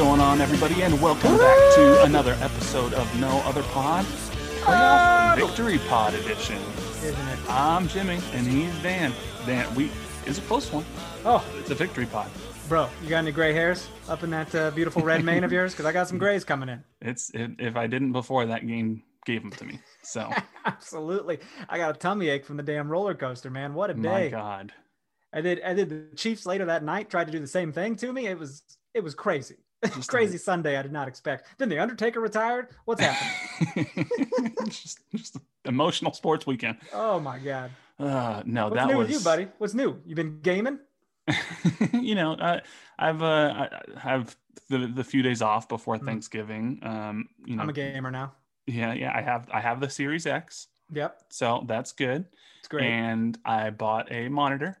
Going on, everybody, and welcome back to another episode of No Other Pod, Playoff Victory Pod Edition. isn't it? I'm Jimmy, and he's Dan. Dan, we it's a close one. Oh, It's a victory pod. bro, you got any gray hairs up in that uh, beautiful red mane of yours? Because I got some grays coming in. It's it, if I didn't before that game gave them to me. So Absolutely, I got a tummy ache from the damn roller coaster, man. What a day! my! God, I did. I did. The Chiefs later that night tried to do the same thing to me. It was. It was crazy. Crazy Sunday. I did not expect. Then the Undertaker retired. What's happening? just just emotional sports weekend. oh my god. Uh, no, What's that new was with you, buddy? What's new? You've been gaming? you know, uh, I've uh, I I have the the few days off before Mhm. Thanksgiving. Um, you know, I'm a gamer now. yeah, yeah. I have I have the Series X, Yep, so that's good. it's great. And I bought a monitor,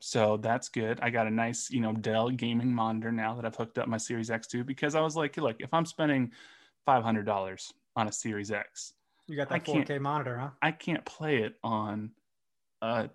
so that's good. I got a nice, you know, Dell gaming monitor now that I've hooked up my Series X to because I was like, look, if I'm spending five hundred dollars on a Series X, you got that can't- 4K monitor, huh? I can't play it on a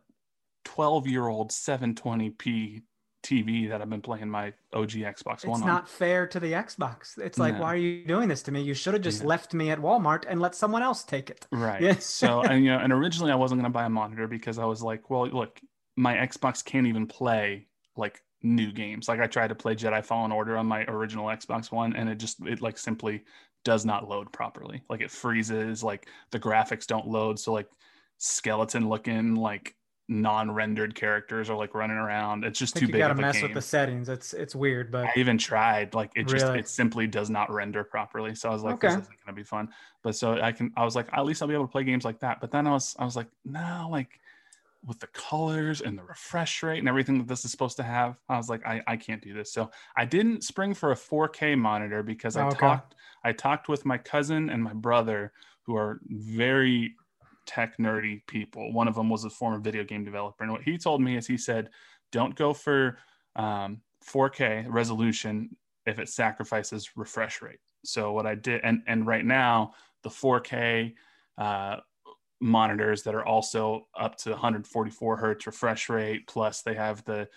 12 year old 720p TV that I've been playing my OG Xbox It's One on. It's not fair to the Xbox. It's like, No. why are you doing this to me? You should have just Yeah. left me at Walmart and let someone else take it. Right. Yeah. so, and you know, and originally I wasn't going to buy a monitor because I was like, well, look, my Xbox can't even play like new games. Like I tried to play Jedi Fallen Order on my original Xbox One and it just, it like simply does not load properly. Like it freezes, like the graphics don't load. So, like skeleton looking, like non-rendered characters are like running around. It's just too you big got to of a mess game. with the settings. It's it's weird, but I even tried, like it just Really? it simply does not render properly. So I was like, Okay. this isn't gonna be fun. But so I can I was like, at least I'll be able to play games like that. But then I was I was like, no, like with the colors and the refresh rate and everything that this is supposed to have, I was like, I, I can't do this. So I didn't spring for a 4K monitor because I Okay. talked I talked with my cousin and my brother who are very tech nerdy people. One of them was a former video game developer. And what he told me is he said, don't go for um, 4K resolution if it sacrifices refresh rate. So what I did, and and right now the 4K uh, monitors that are also up to 144 hertz refresh rate, plus they have the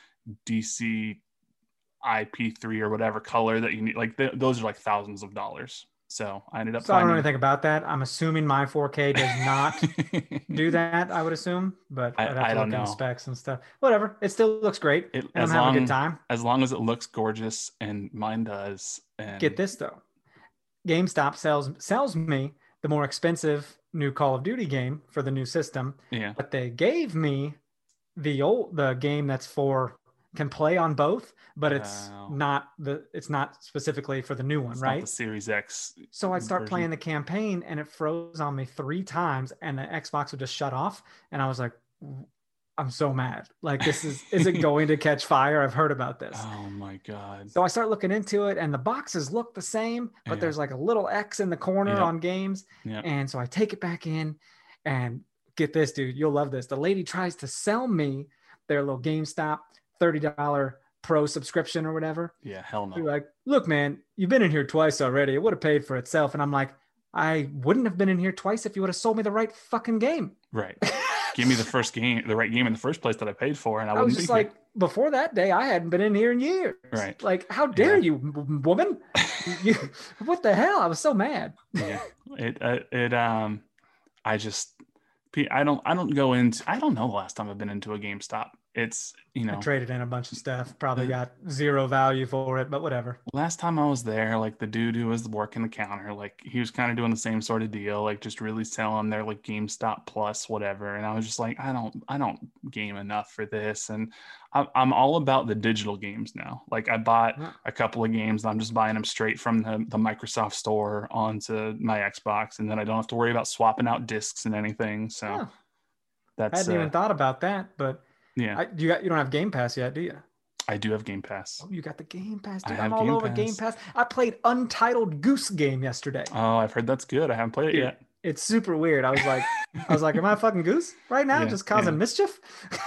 DC IP3 or whatever color that you need. Like th- those are like thousands of dollars. So I ended up so I don't know anything about that. I'm assuming my 4K does not do that. I would assume, but I- I don't know. specs and stuff. Whatever. It still looks great. It- I'm having a long- good time. as long as it looks gorgeous and mine does. And Get this though. GameStop sells sells me the more expensive new Call of Duty game for the new system, Yeah. but they gave me the old the game that's for can play on both, but it's Wow. not the it's not specifically for the new one, It's right? the Series X. So I'd start version. playing the campaign and it froze on me three times and the Xbox would just shut off. And I was like, I'm so mad. Like this is is it going to catch fire? I've heard about this. Oh my god. So I start looking into it and the boxes look the same, but Yeah. there's like a little X in the corner Yep. on games. Yeah. And so I take it back in and get this, dude. You'll love this. The lady tries to sell me their little GameStop $30 pro subscription or whatever. Yeah. Hell no. like, look, man, you've been in here twice already. It would have paid for itself. And I'm like, I wouldn't have been in here twice if you would have sold me the right fucking game. Right. give me the first game, the right game in the first place that I paid for, and I, I was just be here. like, before that day, I hadn't been in here in years. Right. Like, how dare Yeah. you, woman? you, what the hell? I was so mad. yeah it uh, it um i just i don't i don't go into i don't know the last time i've been into a gamestop it's you I know traded in a bunch of stuff. Probably got zero value for it, but whatever. last time i was there like the dude who was working the counter like he was kind of doing the same sort of deal like just really selling their like gamestop plus whatever and i was just like i don't i don't game enough for this and I- i'm all about the digital games now like i bought a couple of games and i'm just buying them straight from the, the microsoft store onto my xbox and then i don't have to worry about swapping out discs and anything so Huh. I hadn't uh, even thought about that, but yeah I, you got you don't have Game Pass yet, do you? i do have game pass Oh, you got the Game Pass, I dude. have I'm all Game over Game Pass. Pass. I played Untitled Goose Game yesterday. oh i've heard that's good i haven't played it Dude, yet It's super weird. I was like, I was like, am I a fucking goose right now, Yeah, just causing yeah. mischief?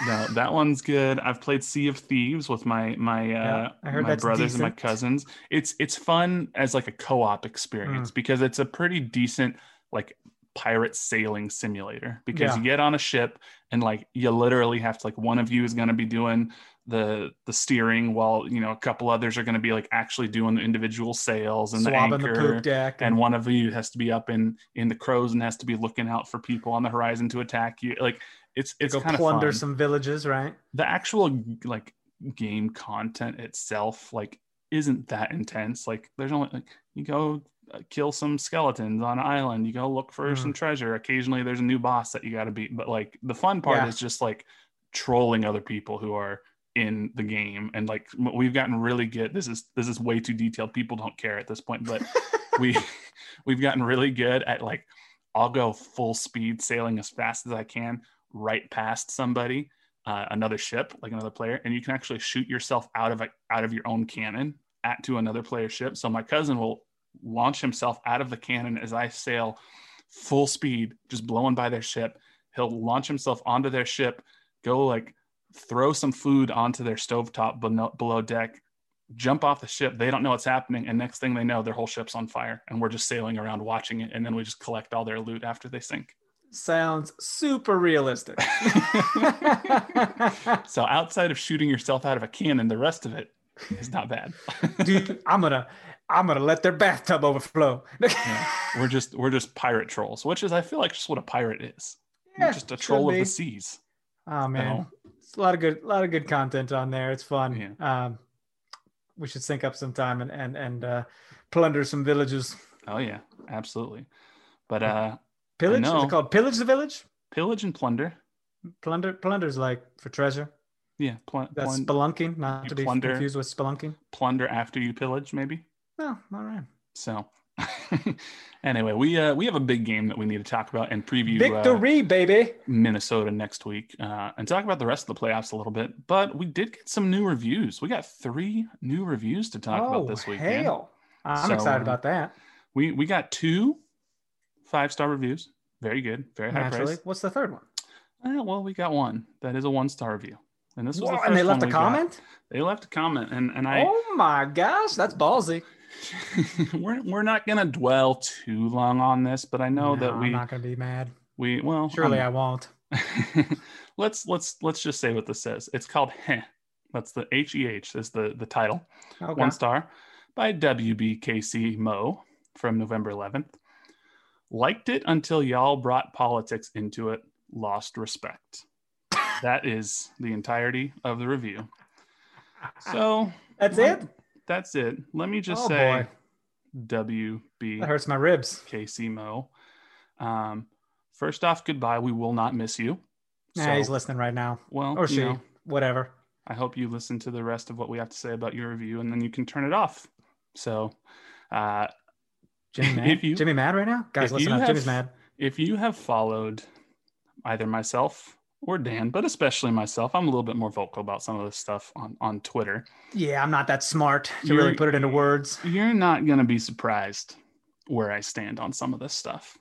no that one's good i've played sea of thieves with my my uh I heard my brothers and my cousins it's it's fun as like a co-op Mm. experience because it's a pretty decent like pirate sailing simulator because Yeah. you get on a ship and like you literally have to like one of you is going to be doing the the steering while you know a couple others are going to be like actually doing the individual sails and the Swabbing the, anchor poop deck. and one of you has to be up in in the crows and has to be looking out for people on the horizon to attack you like it's it's kind of plunder fun. some villages, right? the actual like game content itself like isn't that intense like there's only like you go kill some skeletons on an island you go look for Mm. some treasure occasionally there's a new boss that you got to beat but like the fun part Yeah. is just like trolling other people who are in the game and like we've gotten really good this is this is way too detailed people don't care at this point but we we've gotten really good at like I'll go full speed sailing as fast as I can right past somebody, uh, another ship, like another player, and you can actually shoot yourself out of a, out of your own cannon at to another player's ship. So my cousin will launch himself out of the cannon as I sail full speed, just blowing by their ship. He'll launch himself onto their ship, go like throw some food onto their stovetop below, below deck, jump off the ship. They don't know what's happening. And next thing they know, their whole ship's on fire. And we're just sailing around watching it. And then we just collect all their loot after they sink. Sounds super realistic. So outside of shooting yourself out of a cannon, the rest of it is not bad. Dude, I'm gonna I'm gonna let their bathtub overflow. Yeah. We're just we're just pirate trolls, which is I feel like just what a pirate is. You're Yeah, just a troll of the seas. Oh man, it's a lot of good, a lot of good content on there. It's fun. Yeah. Um, we should sync up sometime and and and uh, plunder some villages. Oh yeah, absolutely. But uh Pillage? Is it called pillage the village? pillage and plunder. Plunder, plunder's like for treasure. Yeah, pl- That's plun- spelunking, not to be plunder. confused with spelunking. plunder after you pillage, maybe. Oh, all right. So anyway, we uh we have a big game that we need to talk about and preview uh, Victory, baby. Minnesota next week uh, and talk about the rest of the playoffs a little bit. But we did get some new reviews. We got three new reviews to talk oh, about this week. hell. I'm So, excited uh, about that. We we got two five star reviews. Very good. Very high Naturally. praise. What's the third one? Uh, well, we got one that is a one star review, and this was Whoa, the and they left a we got. comment? They left a comment, and and I Oh my gosh, that's ballsy. we're we're not gonna dwell too long on this, but I know that we I'm not gonna be mad. we well Surely I'm- I won't. let's let's let's just say what this says. It's called Heh. That's the H E H is the the title. Okay. One star by WBKC Mo from November 11th. Liked it until y'all brought politics into it. Lost respect. That is the entirety of the review. So That's let- it. That's it. Let me just Oh, say boy. WB That hurts my ribs. KC Mo. Um, first off, goodbye. We will not miss you. Nah, he's listening right now. well, Or you she. know, Whatever. I hope you listen to the rest of what we have to say about your review, and then you can turn it off. So, uh, Jimmy mad? If you- Jimmy mad right now? Guys, listen up. have- Jimmy's mad. if you have followed either myself or Dan, but especially myself, I'm a little bit more vocal about some of this stuff on on Twitter. Yeah, I'm not that smart to You're- really put it into words. You're not gonna be surprised where I stand on some of this stuff,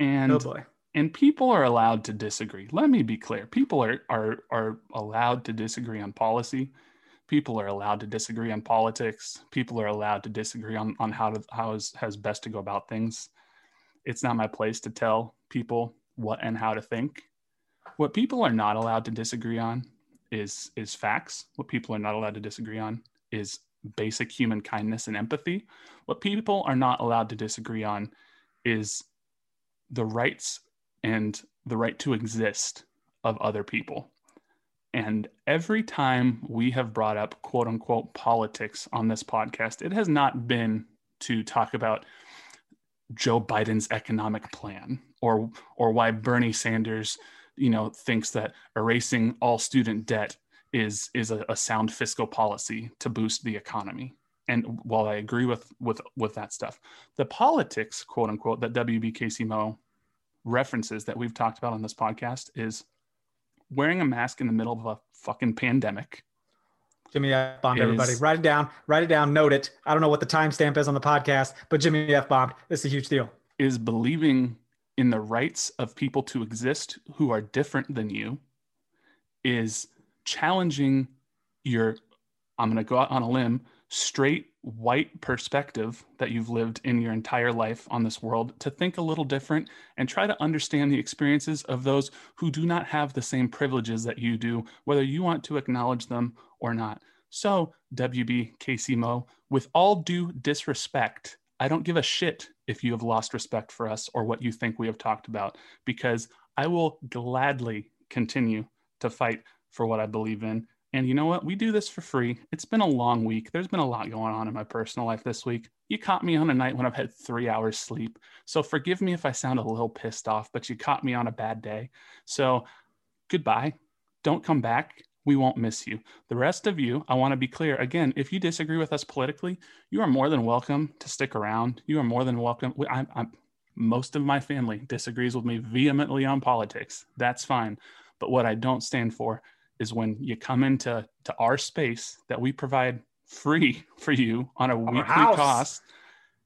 and oh boy. and people are allowed to disagree. Let me be clear: people are are are allowed to disagree on policy. People are allowed to disagree on politics. People are allowed to disagree on on how to how is has best to go about things. It's not my place to tell people what and how to think. What people are not allowed to disagree on is is facts. What people are not allowed to disagree on is basic human kindness and empathy. What people are not allowed to disagree on is the rights and the right to exist of other people. And every time we have brought up quote unquote politics on this podcast, it has not been to talk about Joe Biden's economic plan or or why Bernie Sanders, you know, thinks that erasing all student debt is is a, a sound fiscal policy to boost the economy. And while I agree with with with that stuff, the politics, quote unquote, that WBKC Mo references that we've talked about on this podcast is wearing a mask in the middle of a fucking pandemic. Jimmy F bombed everybody. Write it down. Write it down. Note it. I don't know what the timestamp is on the podcast, but Jimmy F bombed. This is a huge deal. Is believing in the rights of people to exist who are different than you, is challenging your, I'm going to go out on a limb, straight white perspective that you've lived in your entire life on this world to think a little different and try to understand the experiences of those who do not have the same privileges that you do, whether you want to acknowledge them or not. So, WBKC Mo, with all due disrespect, I don't give a shit if you have lost respect for us or what you think we have talked about, because I will gladly continue to fight for what I believe in and you know what? We do this for free. It's been a long week. There's been a lot going on in my personal life this week. You caught me on a night when I've had three hours sleep. So forgive me if I sound a little pissed off, but you caught me on a bad day. So goodbye. Don't come back. We won't miss you. The rest of you, I want to be clear again, if you disagree with us politically, you are more than welcome to stick around. You are more than welcome. I'm, I'm, most of my family disagrees with me vehemently on politics. That's fine. But what I don't stand for is when you come into to our space that we provide free for you on a our weekly house. cost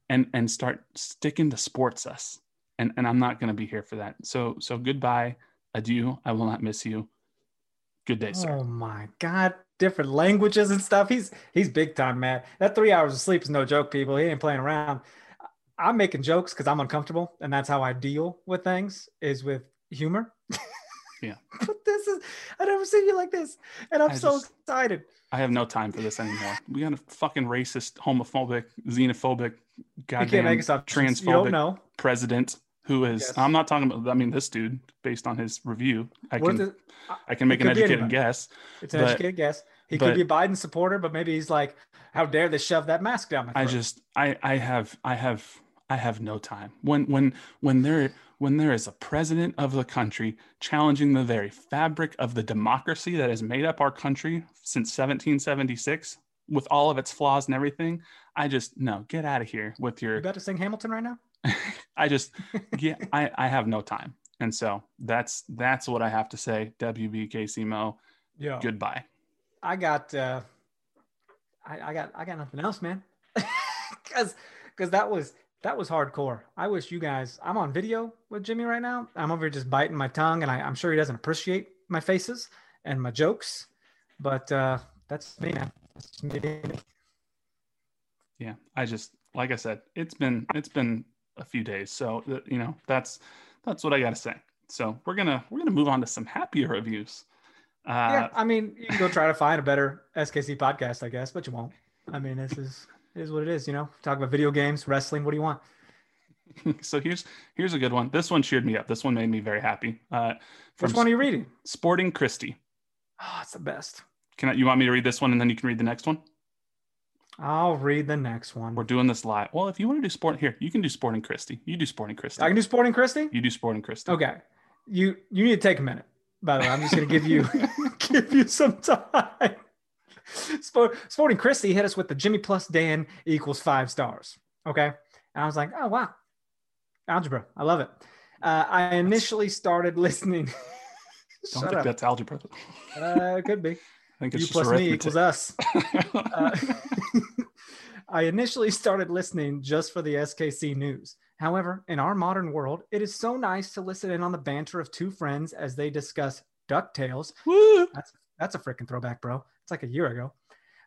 and and start sticking to sports us and and i'm not going to be here for that so so goodbye adieu i will not miss you good day sir oh my god different languages and stuff he's he's big time man that three hours of sleep is no joke people he ain't playing around i'm making jokes because i'm uncomfortable and that's how i deal with things is with humor Yeah. but this is I never seen you like this. And I'm I so just, excited. I have no time for this anymore. We got a fucking racist, homophobic, xenophobic, goddamn transphobic don't know president who is yes. I'm not talking about I mean this dude based on his review. I can the, I can make an educated guess. It's an but, educated guess. He but, could be a Biden supporter, but maybe he's like, how dare they shove that mask down my throat? I just I I have I have I have no time. When when when there when there is a president of the country challenging the very fabric of the democracy that has made up our country since 1776 with all of its flaws and everything i just no get out of here with your you about to sing hamilton right now i just yeah I, I have no time and so that's that's what i have to say wbkc mo yeah goodbye i got uh I, I got i got nothing else man because because that was that was hardcore. I wish you guys, I'm on video with Jimmy right now. I'm over here just biting my tongue, and I, I'm sure he doesn't appreciate my faces and my jokes, but uh, that's me, man. That's me. Yeah, I just, like I said, it's been, it's been a few days. So, you know, that's, that's what I got to say. So we're going to, we're to move on to some happier reviews. Uh, yeah, I mean, you can go try to find a better SKC podcast, I guess, but you won't. I mean, this is is what it is. You know, talk about video games, wrestling. What do you want? so here's here's a good one. This one cheered me up. This one made me very happy. Uh, Which one are you reading? Sporting Christie. Oh, it's the best. Can I, you want me to read this one and then you can read the next one? I'll read the next one. We're doing this live. Well, if you want to do sport here, you can do sport Sporting Christie. You do sport Sporting Christie. I can do sport Sporting Christie. You do sport Sporting Christie. Okay. You you need to take a minute. By the way, I'm just gonna give you give you some time. Sport, Sporting Christie hit us with the Jimmy plus Dan equals five stars. Okay. And I was like, oh, wow. Algebra. I love it. Uh, I initially started listening. Don't think up. that's algebra. Uh, it could be. I think it's you plus me equals us. uh, I initially started listening just for the SKC news. However, in our modern world, it is so nice to listen in on the banter of two friends as they discuss DuckTales. Woo! That's, that's a freaking throwback, bro it's like a year ago,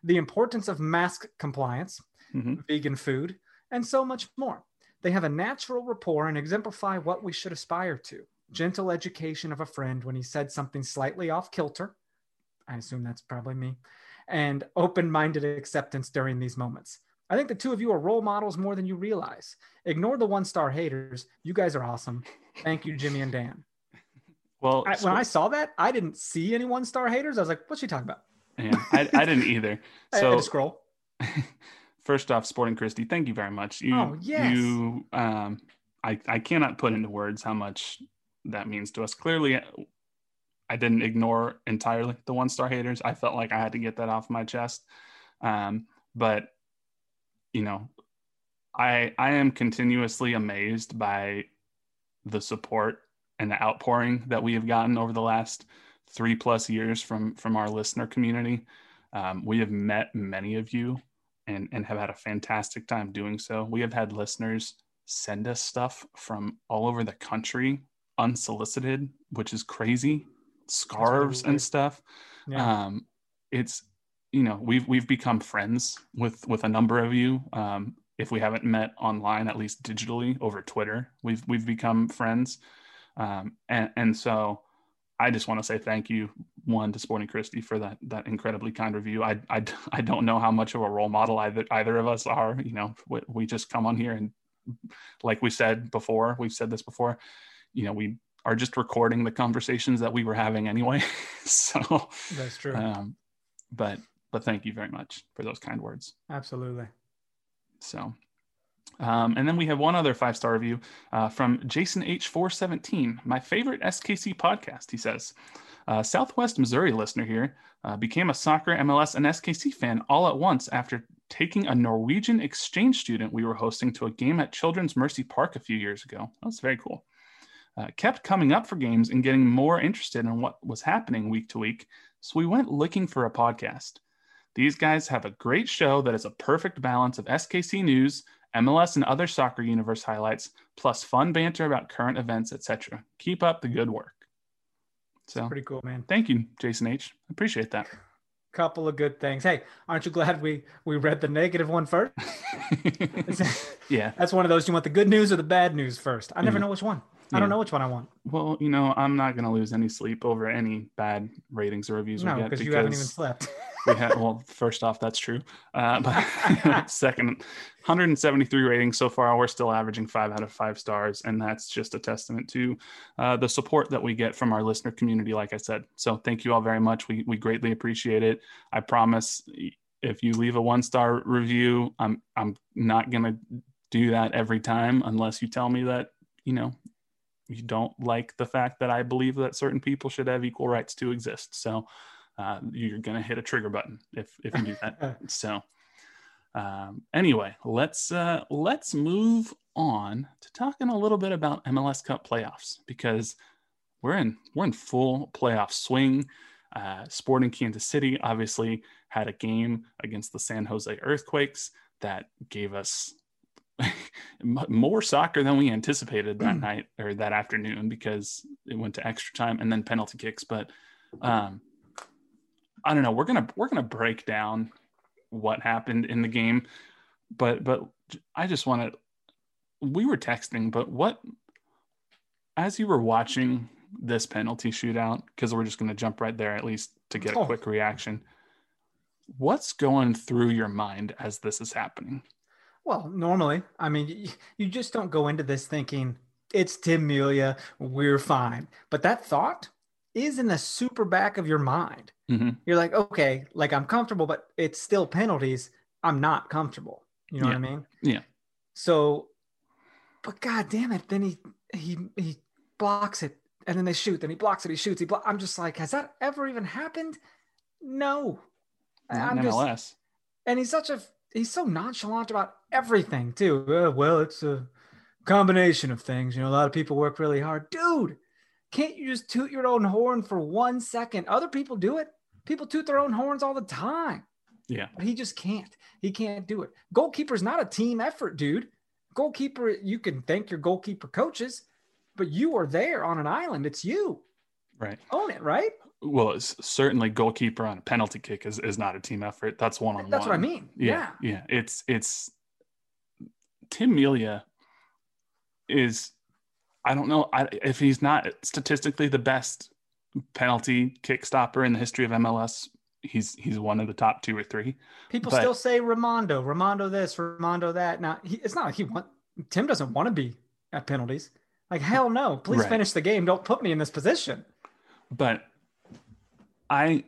the importance of mask compliance, mm-hmm. vegan food, and so much more. They have a natural rapport and exemplify what we should aspire to gentle education of a friend when he said something slightly off kilter. I assume that's probably me. And open minded acceptance during these moments. I think the two of you are role models more than you realize. Ignore the one star haters. You guys are awesome. Thank you, Jimmy and Dan. Well, I, when I saw that, I didn't see any one star haters. I was like, what's she talking about? Yeah, I, I didn't either. So scroll. First off, Sporting Christy, thank you very much. You, oh, yes. You, um, I, I cannot put into words how much that means to us. Clearly, I didn't ignore entirely the one star haters. I felt like I had to get that off my chest. Um, but you know, I I am continuously amazed by the support and the outpouring that we have gotten over the last three plus years from from our listener community. Um, we have met many of you and and have had a fantastic time doing so. We have had listeners send us stuff from all over the country unsolicited, which is crazy. Scarves and stuff. Yeah. Um, it's you know we've we've become friends with with a number of you. Um, if we haven't met online, at least digitally over Twitter, we've we've become friends. Um, and and so I just want to say thank you, one to Sporting Christy for that that incredibly kind review. I I, I don't know how much of a role model either either of us are. You know, we, we just come on here and like we said before, we've said this before. You know, we are just recording the conversations that we were having anyway. so that's true. Um, but but thank you very much for those kind words. Absolutely. So um, and then we have one other five star review uh, from Jason H417, my favorite SKC podcast. He says, uh, Southwest Missouri listener here uh, became a soccer, MLS, and SKC fan all at once after taking a Norwegian exchange student we were hosting to a game at Children's Mercy Park a few years ago. That was very cool. Uh, kept coming up for games and getting more interested in what was happening week to week. So we went looking for a podcast. These guys have a great show that is a perfect balance of SKC news, MLS and other soccer universe highlights, plus fun banter about current events, etc. Keep up the good work. So That's pretty cool, man. Thank you, Jason H. Appreciate that. Couple of good things. Hey, aren't you glad we we read the negative one first? yeah, that's one of those. You want the good news or the bad news first? I never know which one. I don't know which one I want. Well, you know, I'm not going to lose any sleep over any bad ratings or reviews no, we get because you haven't even slept. we had well first off that's true. Uh, but second 173 ratings so far we're still averaging five out of five stars and that's just a testament to uh, the support that we get from our listener community like i said. So thank you all very much. We, we greatly appreciate it. I promise if you leave a one star review i'm i'm not going to do that every time unless you tell me that you know you don't like the fact that i believe that certain people should have equal rights to exist so uh, you're going to hit a trigger button if, if you do that. so um, anyway, let's uh, let's move on to talking a little bit about MLS Cup playoffs because we're in we're in full playoff swing. Uh, Sporting Kansas City obviously had a game against the San Jose Earthquakes that gave us more soccer than we anticipated that night or that afternoon because it went to extra time and then penalty kicks. But um, I don't know. We're gonna we're gonna break down what happened in the game, but but I just want to. We were texting, but what as you were watching this penalty shootout, because we're just gonna jump right there at least to get a oh. quick reaction. What's going through your mind as this is happening? Well, normally, I mean, you just don't go into this thinking it's Tim Melia, we're fine. But that thought is in the super back of your mind. Mm-hmm. You're like, okay, like I'm comfortable, but it's still penalties. I'm not comfortable. You know yeah. what I mean? Yeah. So, but god damn it, then he he he blocks it, and then they shoot. Then he blocks it. He shoots. He blo- I'm just like, has that ever even happened? No. Not I'm. Just, and he's such a he's so nonchalant about everything too. Uh, well, it's a combination of things. You know, a lot of people work really hard, dude. Can't you just toot your own horn for one second? Other people do it. People toot their own horns all the time. Yeah. But he just can't. He can't do it. Goalkeeper's not a team effort, dude. Goalkeeper, you can thank your goalkeeper coaches, but you are there on an island. It's you. Right. Own it, right? Well, it's certainly goalkeeper on a penalty kick is, is not a team effort. That's one on one. That's what I mean. Yeah, yeah. Yeah. It's it's Tim Melia is I don't know I, if he's not statistically the best penalty kick stopper in the history of MLS. He's he's one of the top two or three. People but, still say Rimando, Rimando this, Rimando that. Now he, it's not like he want Tim doesn't want to be at penalties. Like hell no! Please right. finish the game. Don't put me in this position. But I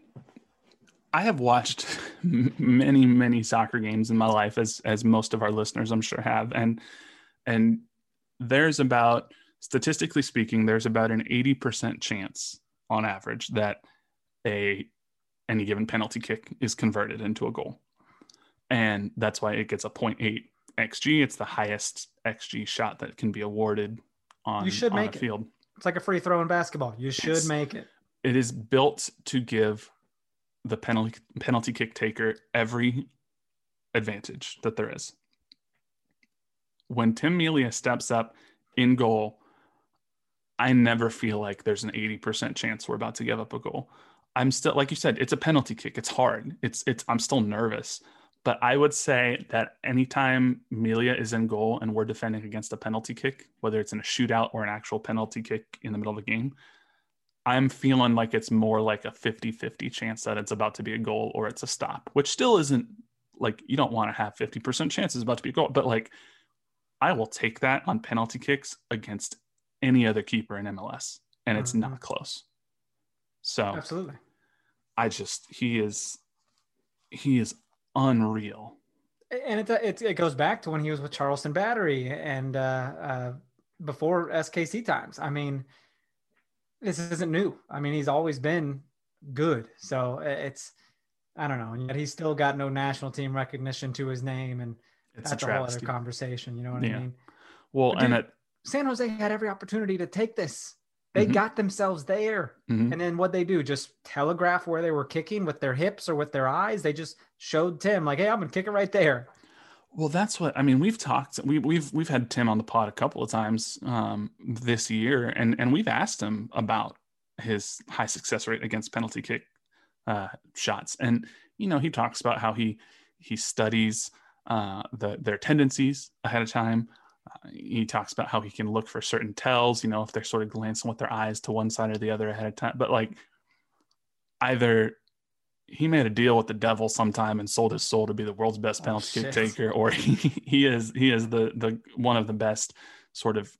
I have watched many many soccer games in my life, as as most of our listeners I'm sure have, and and there's about statistically speaking, there's about an 80% chance on average that a any given penalty kick is converted into a goal. And that's why it gets a 0.8 XG. It's the highest XG shot that can be awarded on, you should on make a field. It's like a free throw in basketball. You should it's, make it. It is built to give the penalty penalty kick taker every advantage that there is. When Tim Melia steps up in goal, I never feel like there's an 80% chance we're about to give up a goal. I'm still like you said, it's a penalty kick. It's hard. It's it's I'm still nervous. But I would say that anytime Melia is in goal and we're defending against a penalty kick, whether it's in a shootout or an actual penalty kick in the middle of the game, I'm feeling like it's more like a 50 50 chance that it's about to be a goal or it's a stop, which still isn't like you don't want to have 50% chances about to be a goal. But like I will take that on penalty kicks against any other keeper in MLS, and it's mm-hmm. not close. So absolutely, I just he is he is unreal. And it, it, it goes back to when he was with Charleston Battery and uh, uh, before SKC times. I mean, this isn't new. I mean, he's always been good. So it's I don't know, and yet he's still got no national team recognition to his name, and it's that's a, a whole other conversation. You know what yeah. I mean? Well, dude, and it, San Jose had every opportunity to take this. They mm-hmm. got themselves there. Mm-hmm. And then what they do, just telegraph where they were kicking with their hips or with their eyes. They just showed Tim like, "Hey, I'm gonna kick it right there." Well, that's what I mean. We've talked. We, we've we've had Tim on the pod a couple of times um, this year, and and we've asked him about his high success rate against penalty kick uh, shots, and you know he talks about how he he studies uh, the their tendencies ahead of time he talks about how he can look for certain tells, you know, if they're sort of glancing with their eyes to one side or the other ahead of time. But like either he made a deal with the devil sometime and sold his soul to be the world's best oh, penalty oh, kick taker, or he, he is he is the the one of the best sort of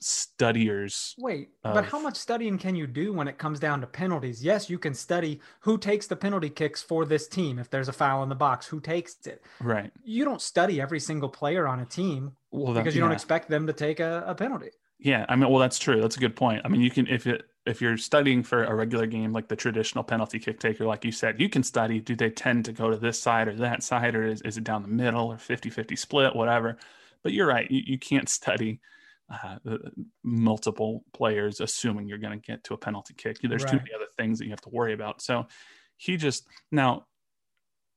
studiers. Wait, of, but how much studying can you do when it comes down to penalties? Yes, you can study who takes the penalty kicks for this team. If there's a foul in the box, who takes it? Right. You don't study every single player on a team well, that, because you yeah. don't expect them to take a, a penalty. Yeah, I mean, well, that's true. That's a good point. I mean, you can if it if you're studying for a regular game like the traditional penalty kick taker, like you said, you can study. Do they tend to go to this side or that side, or is, is it down the middle or 50-50 split, whatever? But you're right. You, you can't study uh, multiple players, assuming you're going to get to a penalty kick. There's right. too many other things that you have to worry about. So he just now,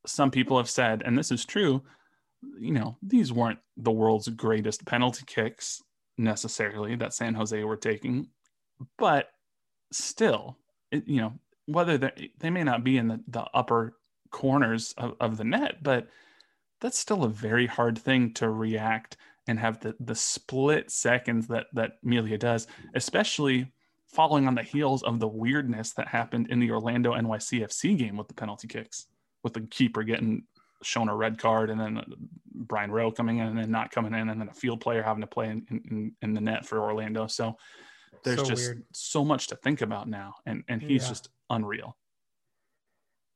some people have said, and this is true, you know, these weren't the world's greatest penalty kicks necessarily that San Jose were taking, but still, it, you know, whether they, may not be in the, the upper corners of, of the net, but that's still a very hard thing to react and have the the split seconds that that Melia does, especially following on the heels of the weirdness that happened in the Orlando NYCFC game with the penalty kicks, with the keeper getting shown a red card and then Brian Rowe coming in and then not coming in and then a field player having to play in, in, in the net for Orlando. So there's so just weird. so much to think about now. And, and he's yeah. just unreal.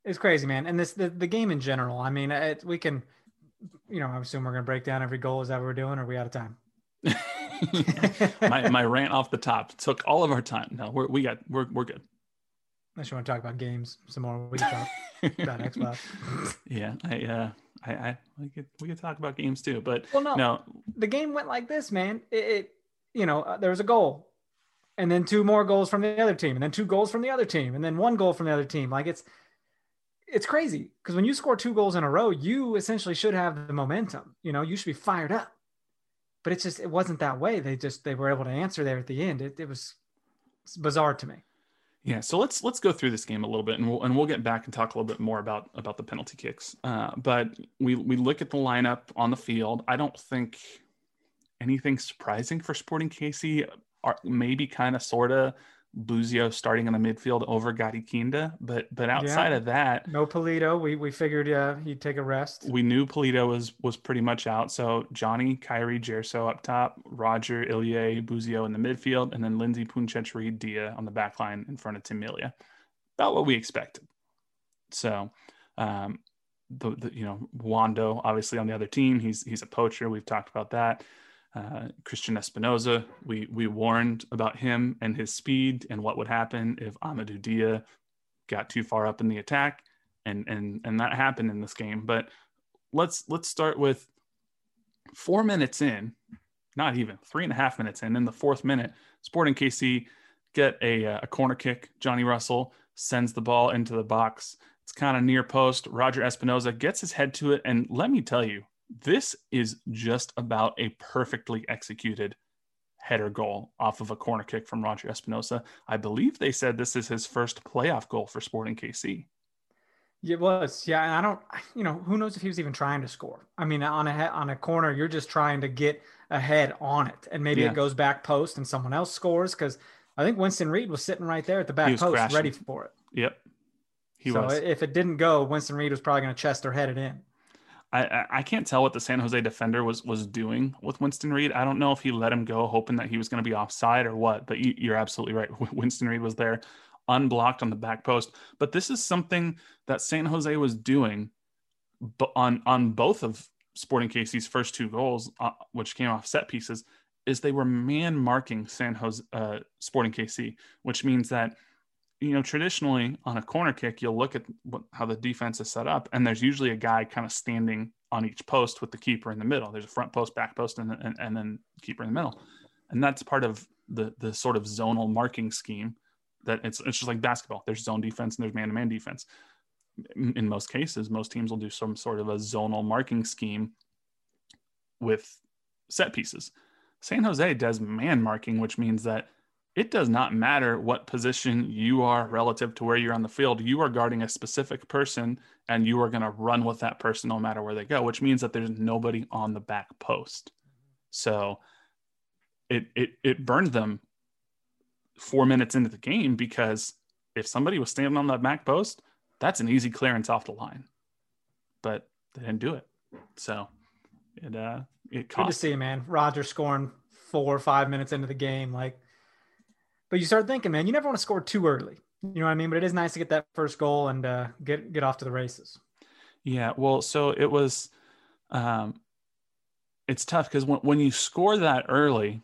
It's crazy, man. And this, the, the game in general, I mean, it, we can, you know, I assume we're going to break down every goal. Is that what we're doing? Or are we out of time? my, my rant off the top took all of our time. No, we're, we got, we're, we're good. Unless you want to talk about games some more, we can talk about Xbox. Yeah, I, uh, I, I, we could, we could talk about games too, but well, no, no, the game went like this, man. It, it you know, uh, there was a goal, and then two more goals from the other team, and then two goals from the other team, and then one goal from the other team. Like it's, it's crazy because when you score two goals in a row, you essentially should have the momentum. You know, you should be fired up. But it's just it wasn't that way. They just they were able to answer there at the end. It, it was bizarre to me. Yeah, so let's let's go through this game a little bit, and we'll and we'll get back and talk a little bit more about about the penalty kicks. Uh, but we we look at the lineup on the field. I don't think anything surprising for Sporting KC? Are maybe kind of sorta Busio starting in the midfield over Gadi Kinda, but but outside yeah. of that, no Pulido. We we figured uh, he'd take a rest. We knew Pulido was was pretty much out. So Johnny, Khiry, Gerso up top, Roger, Ilie, Busio in the midfield, and then Lindsey Puncec, Reed, Dia on the back line in front of Tim Melia. About what we expected. So um, the, the you know Wondo obviously on the other team. He's he's a poacher. We've talked about that uh, Cristian Espinoza. We we warned about him and his speed and what would happen if Amadou Dia got too far up in the attack, and and and that happened in this game. But let's let's start with four minutes in, not even three and a half minutes in. In the fourth minute, Sporting KC get a a corner kick. Johnny Russell sends the ball into the box. It's kind of near post. Roger Espinoza gets his head to it, and let me tell you, this is just about a perfectly executed header goal off of a corner kick from Roger Espinoza. I believe they said this is his first playoff goal for Sporting KC. It was, yeah. And I don't, you know, who knows if he was even trying to score. I mean, on a on a corner, you're just trying to get ahead on it, and maybe yeah. it goes back post and someone else scores because I think Winston Reed was sitting right there at the back post, crashing. ready for it. Yep, he so was. if it didn't go, Winston Reed was probably going to chest or head it in. I, I can't tell what the San Jose defender was was doing with Winston Reed. I don't know if he let him go, hoping that he was going to be offside or what. But you, are absolutely right. Winston Reed was there, unblocked on the back post. But this is something that San Jose was doing, on on both of Sporting KC's first two goals, uh, which came off set pieces, is they were man marking San Jose uh, Sporting KC, which means that you know, traditionally on a corner kick, you'll look at what, how the defense is set up, and there's usually a guy kind of standing on each post with the keeper in the middle. There's a front post, back post, and, and, and then keeper in the middle, and that's part of the the sort of zonal marking scheme. That it's it's just like basketball. There's zone defense and there's man to man defense. In most cases, most teams will do some sort of a zonal marking scheme with set pieces. San Jose does man marking, which means that it does not matter what position you are relative to where you're on the field. You are guarding a specific person and you are going to run with that person no matter where they go, which means that there's nobody on the back post. So it it it burned them four minutes into the game because if somebody was standing on that back post, that's an easy clearance off the line. But they didn't do it. So it uh it cost. Good to see, man. Roger scoring four or five minutes into the game. Like but you start thinking, man, you never want to score too early. You know what I mean? But it is nice to get that first goal and uh, get get off to the races. Yeah, well, so it was. Um, it's tough because when when you score that early,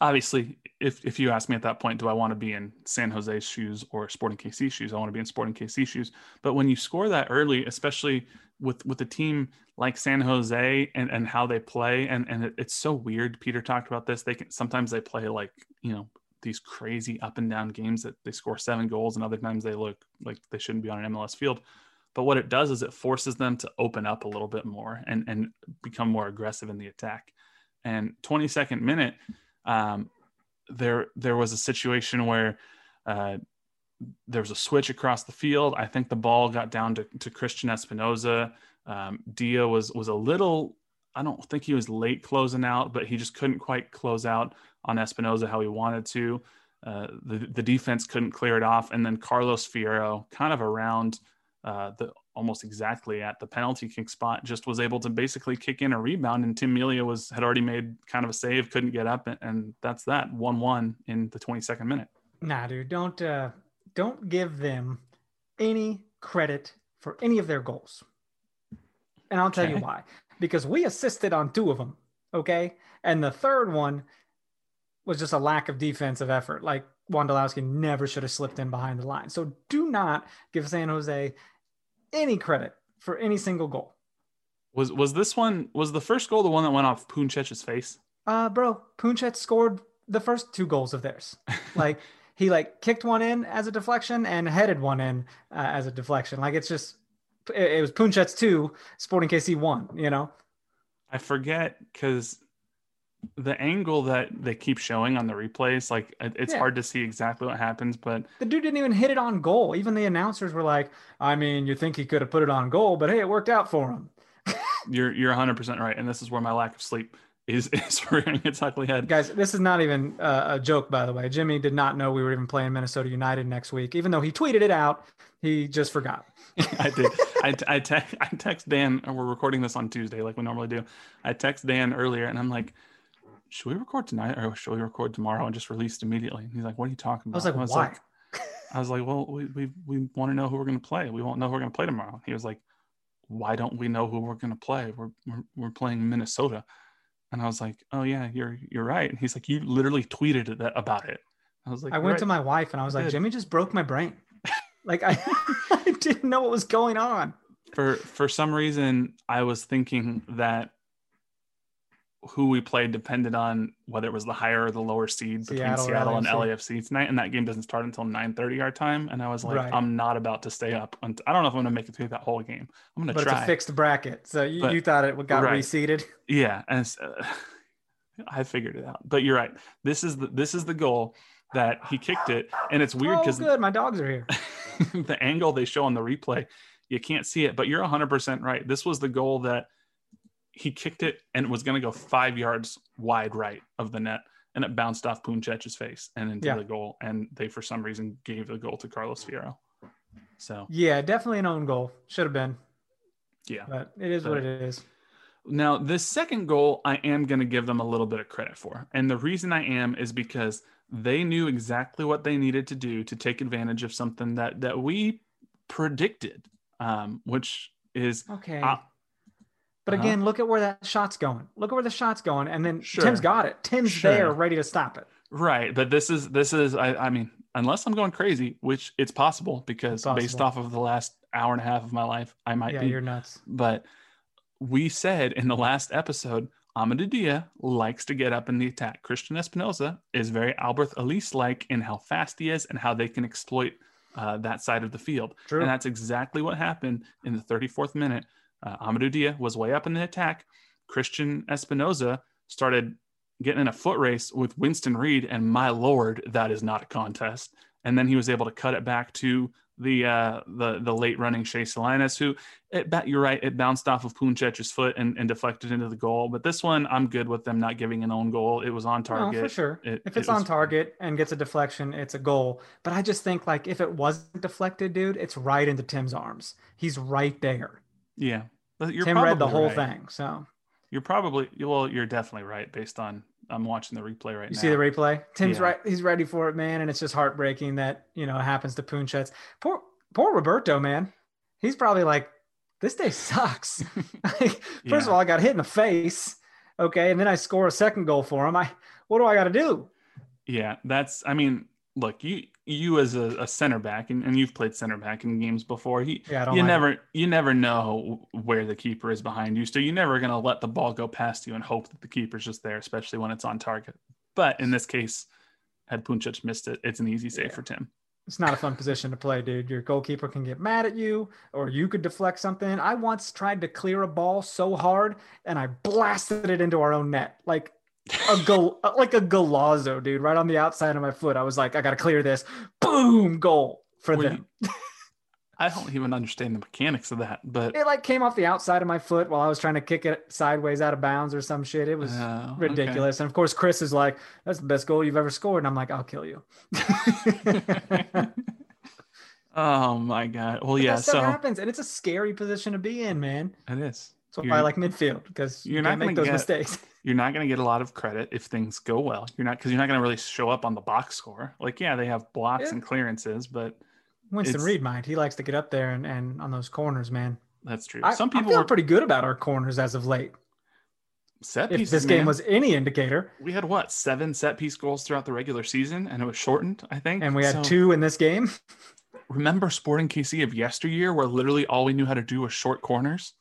obviously, if if you ask me at that point, do I want to be in San Jose's shoes or Sporting KC shoes? I want to be in Sporting KC shoes. But when you score that early, especially with with a team like San Jose and and how they play, and and it, it's so weird. Peter talked about this. They can sometimes they play like you know these crazy up and down games that they score seven goals and other times they look like they shouldn't be on an MLS field. But what it does is it forces them to open up a little bit more and, and become more aggressive in the attack. And 22nd minute, um, there there was a situation where uh, there was a switch across the field. I think the ball got down to, to Cristian Espinoza. Um, Dia was was a little. I don't think he was late closing out, but he just couldn't quite close out on Espinoza how he wanted to. Uh, the, the defense couldn't clear it off. And then Carlos Fierro, kind of around uh, the almost exactly at the penalty kick spot, just was able to basically kick in a rebound. And Tim Melia was had already made kind of a save, couldn't get up, and, and that's that one one in the 22nd minute. Nah, dude, don't uh, don't give them any credit for any of their goals. And I'll tell okay. you why. Because we assisted on two of them, okay? And the third one, was just a lack of defensive effort. Like Wondolowski never should have slipped in behind the line. So do not give San Jose any credit for any single goal. Was was this one was the first goal the one that went off Puncec's face? Uh bro, Puncec scored the first two goals of theirs. like he like kicked one in as a deflection and headed one in uh, as a deflection. Like it's just it, it was Puncec's two, Sporting KC one, you know. I forget because the angle that they keep showing on the replays, like it's yeah. hard to see exactly what happens, but the dude didn't even hit it on goal. Even the announcers were like, I mean, you think he could have put it on goal, but hey, it worked out for him. you're you're 100% right and this is where my lack of sleep is is rearing its ugly head. Guys, this is not even uh, a joke, by the way. Jimmy did not know we were even playing Minnesota United next week, even though he tweeted it out. He just forgot. I did. I I, te- I text Dan. We're recording this on Tuesday, like we normally do. I text Dan earlier, and I'm like, "Should we record tonight, or should we record tomorrow and just release immediately?" And he's like, "What are you talking about?" I was like, I was "Why?" Like, I was like, "Well, we we, we want to know who we're going to play. We won't know who we're going to play tomorrow." And He was like, "Why don't we know who we're going to play? We're, we're we're playing Minnesota." And I was like, "Oh yeah, you're you're right." And he's like, "You literally tweeted that about it." I was like, "I went right. to my wife and I was like, Jimmy just broke my brain. like I, I didn't know what was going on." For for some reason, I was thinking that who we played depended on whether it was the higher or the lower seed between Seattle, Seattle and LAFC tonight, and that game doesn't start until 9:30 our time. And I was like, right. I'm not about to stay up. Until, I don't know if I'm going to make it through that whole game. I'm going to try. But it's a fixed bracket, so you, but, you thought it got right. reseeded. Yeah, and uh, I figured it out. But you're right. This is the this is the goal that he kicked it, and it's weird because oh, good, my dogs are here. the angle they show on the replay, you can't see it, but you're 100 percent right. This was the goal that he kicked it and it was going to go five yards wide right of the net and it bounced off Puncec's face and into yeah. the goal. And they, for some reason, gave the goal to Carlos Fierro. So, yeah, definitely an own goal. Should have been. Yeah. But it is but, what it is. Now, this second goal, I am going to give them a little bit of credit for. And the reason I am is because they knew exactly what they needed to do to take advantage of something that, that we predicted, um, which is okay. Uh, but uh-huh. again, look at where that shot's going. Look at where the shot's going, and then sure. Tim's got it. Tim's sure. there, ready to stop it. Right, but this is this is I, I mean, unless I'm going crazy, which it's possible because it's possible. based off of the last hour and a half of my life, I might yeah, be. you're nuts. But we said in the last episode, Amadou Dia likes to get up in the attack. Cristian Espinoza is very Alberth Elis like in how fast he is and how they can exploit uh, that side of the field. True. And that's exactly what happened in the 34th minute uh, Amadou Dia was way up in the attack. Cristian Espinoza started getting in a foot race with Winston Reid, and my lord, that is not a contest. And then he was able to cut it back to the uh, the the late running Shea Salinas, who it, you're right, it bounced off of Puncec's foot and, and deflected into the goal. But this one, I'm good with them not giving an own goal. It was on target. No, for sure. It, if it's it was... on target and gets a deflection, it's a goal. But I just think like if it wasn't deflected, dude, it's right into Tim's arms. He's right there. Yeah, you're Tim read the whole right. thing, so you're probably well. You're definitely right based on I'm watching the replay right you now. You see the replay? Tim's yeah. right. He's ready for it, man. And it's just heartbreaking that you know it happens to Puncec. Poor poor Roberto, man. He's probably like, this day sucks. First yeah. of all, I got hit in the face. Okay, and then I score a second goal for him. I what do I got to do? Yeah, that's. I mean, look, you you as a, a center back, and, and, you've played center back in games before. He, yeah, you never it. you never know where the keeper is behind you, so you're never gonna let the ball go past you and hope that the keeper's just there, especially when it's on target. But in this case, had Puncec missed it, it's an easy save yeah. for Tim. It's not a fun position to play, dude. Your goalkeeper can get mad at you, or you could deflect something. I once tried to clear a ball so hard, and I blasted it into our own net. Like a goal like a golazo, dude, right on the outside of my foot. I was like, I gotta clear this. Boom, goal for them. I don't even understand the mechanics of that, but it like came off the outside of my foot while I was trying to kick it sideways out of bounds or some shit. It was uh, ridiculous. Okay. And of course, Chris is like, "That's the best goal you've ever scored," and I'm like, "I'll kill you." oh my god! Well, but yeah, so happens, and it's a scary position to be in, man. It is. So I like midfield because you're you not make those get, mistakes. You're not going to get a lot of credit if things go well. You're not because you're not going to really show up on the box score. Like, yeah, they have blocks yeah. and clearances, but Winston Reid mind he likes to get up there and, and on those corners, man. That's true. I, Some people are pretty good about our corners as of late. Set pieces. If this man, game was any indicator, we had what seven set piece goals throughout the regular season, and it was shortened, I think. And we had so, two in this game. Remember Sporting KC of yesteryear, where literally all we knew how to do was short corners.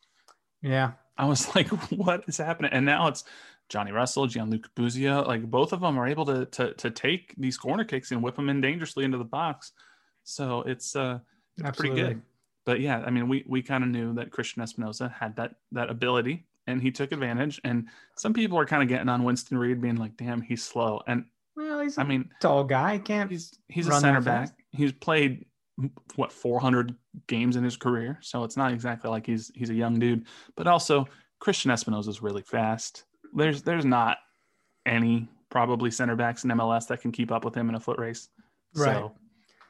Yeah, I was like, what is happening? And now it's Johnny Russell, Gianluca Busio. Like both of them are able to, to, to take these corner kicks and whip them in dangerously into the box. So it's, uh, it's pretty good. But yeah, I mean, we, we kind of knew that Cristian Espinoza had that, that ability and he took advantage. And some people are kind of getting on Winston Reid, being like, damn, he's slow. And well, he's I mean, tall guy. can't he's, he's a center back. He's played what 400 games in his career, so it's not exactly like he's he's a young dude. But also, Cristian Espinoza is really fast. there's there's not any probably center backs in MLS that can keep up with him in a foot race. Right. So,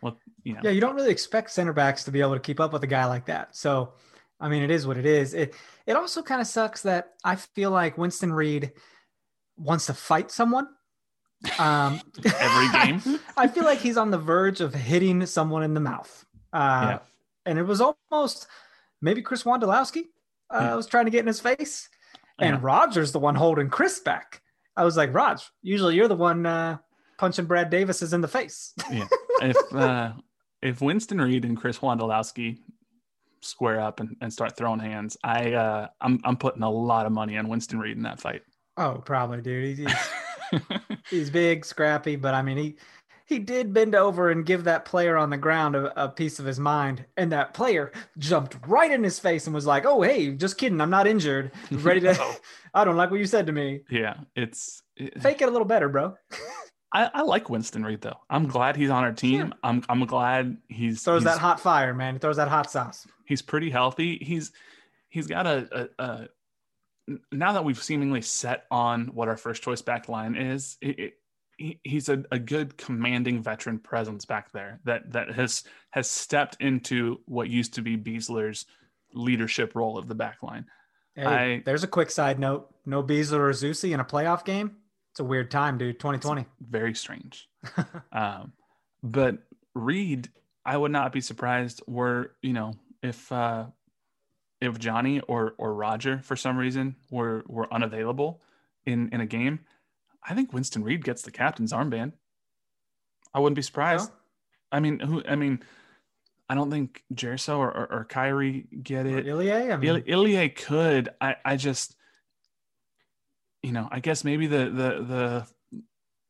well, you know. Yeah, you don't really expect center backs to be able to keep up with a guy like that. So, I mean, it is what it is. It it also kind of sucks that I feel like Winston Reid wants to fight someone. Um, Every game, I feel like he's on the verge of hitting someone in the mouth. Uh, yeah. And it was almost maybe Chris Wondolowski uh, yeah. was trying to get in his face, and yeah. Roger's the one holding Chris back. I was like, Raj, usually you're the one uh, punching Brad Davis's in the face. yeah. If uh, if Winston Reid and Chris Wondolowski square up and, and start throwing hands, I uh, I'm I'm putting a lot of money on Winston Reid in that fight. Oh, probably, dude. He's he's, he's big, scrappy, but I mean he he did bend over and give that player on the ground a, a, piece of his mind. And that player jumped right in his face and was like, Oh, hey, just kidding. I'm not injured. Ready to, oh. I don't like what you said to me. Yeah. It's it, fake it a little better, bro. I, I, like Winston Reid though. I'm glad he's on our team. I'm I'm glad he's throws he's, that hot fire, man. He throws that hot sauce. He's pretty healthy. He's he's got a, a, a now that we've seemingly set on what our first choice back line is, it, it, he's a, a good commanding veteran presence back there that that has has stepped into what used to be Besler's leadership role of the back line. Hey, I, there's a quick side note. No Besler or Zusi in a playoff game. It's a weird time, dude. 2020. Very strange. um, but Reid, I would not be surprised were, you know, if uh if Johnny or or Roger for some reason were were unavailable in in a game, I think Winston Reid gets the captain's armband. I wouldn't be surprised. I mean, who? I mean, I don't think Gerso or, or, or Khiry get it. Or Ilie, I mean, Ilie could. I, I just, you know, I guess maybe the the the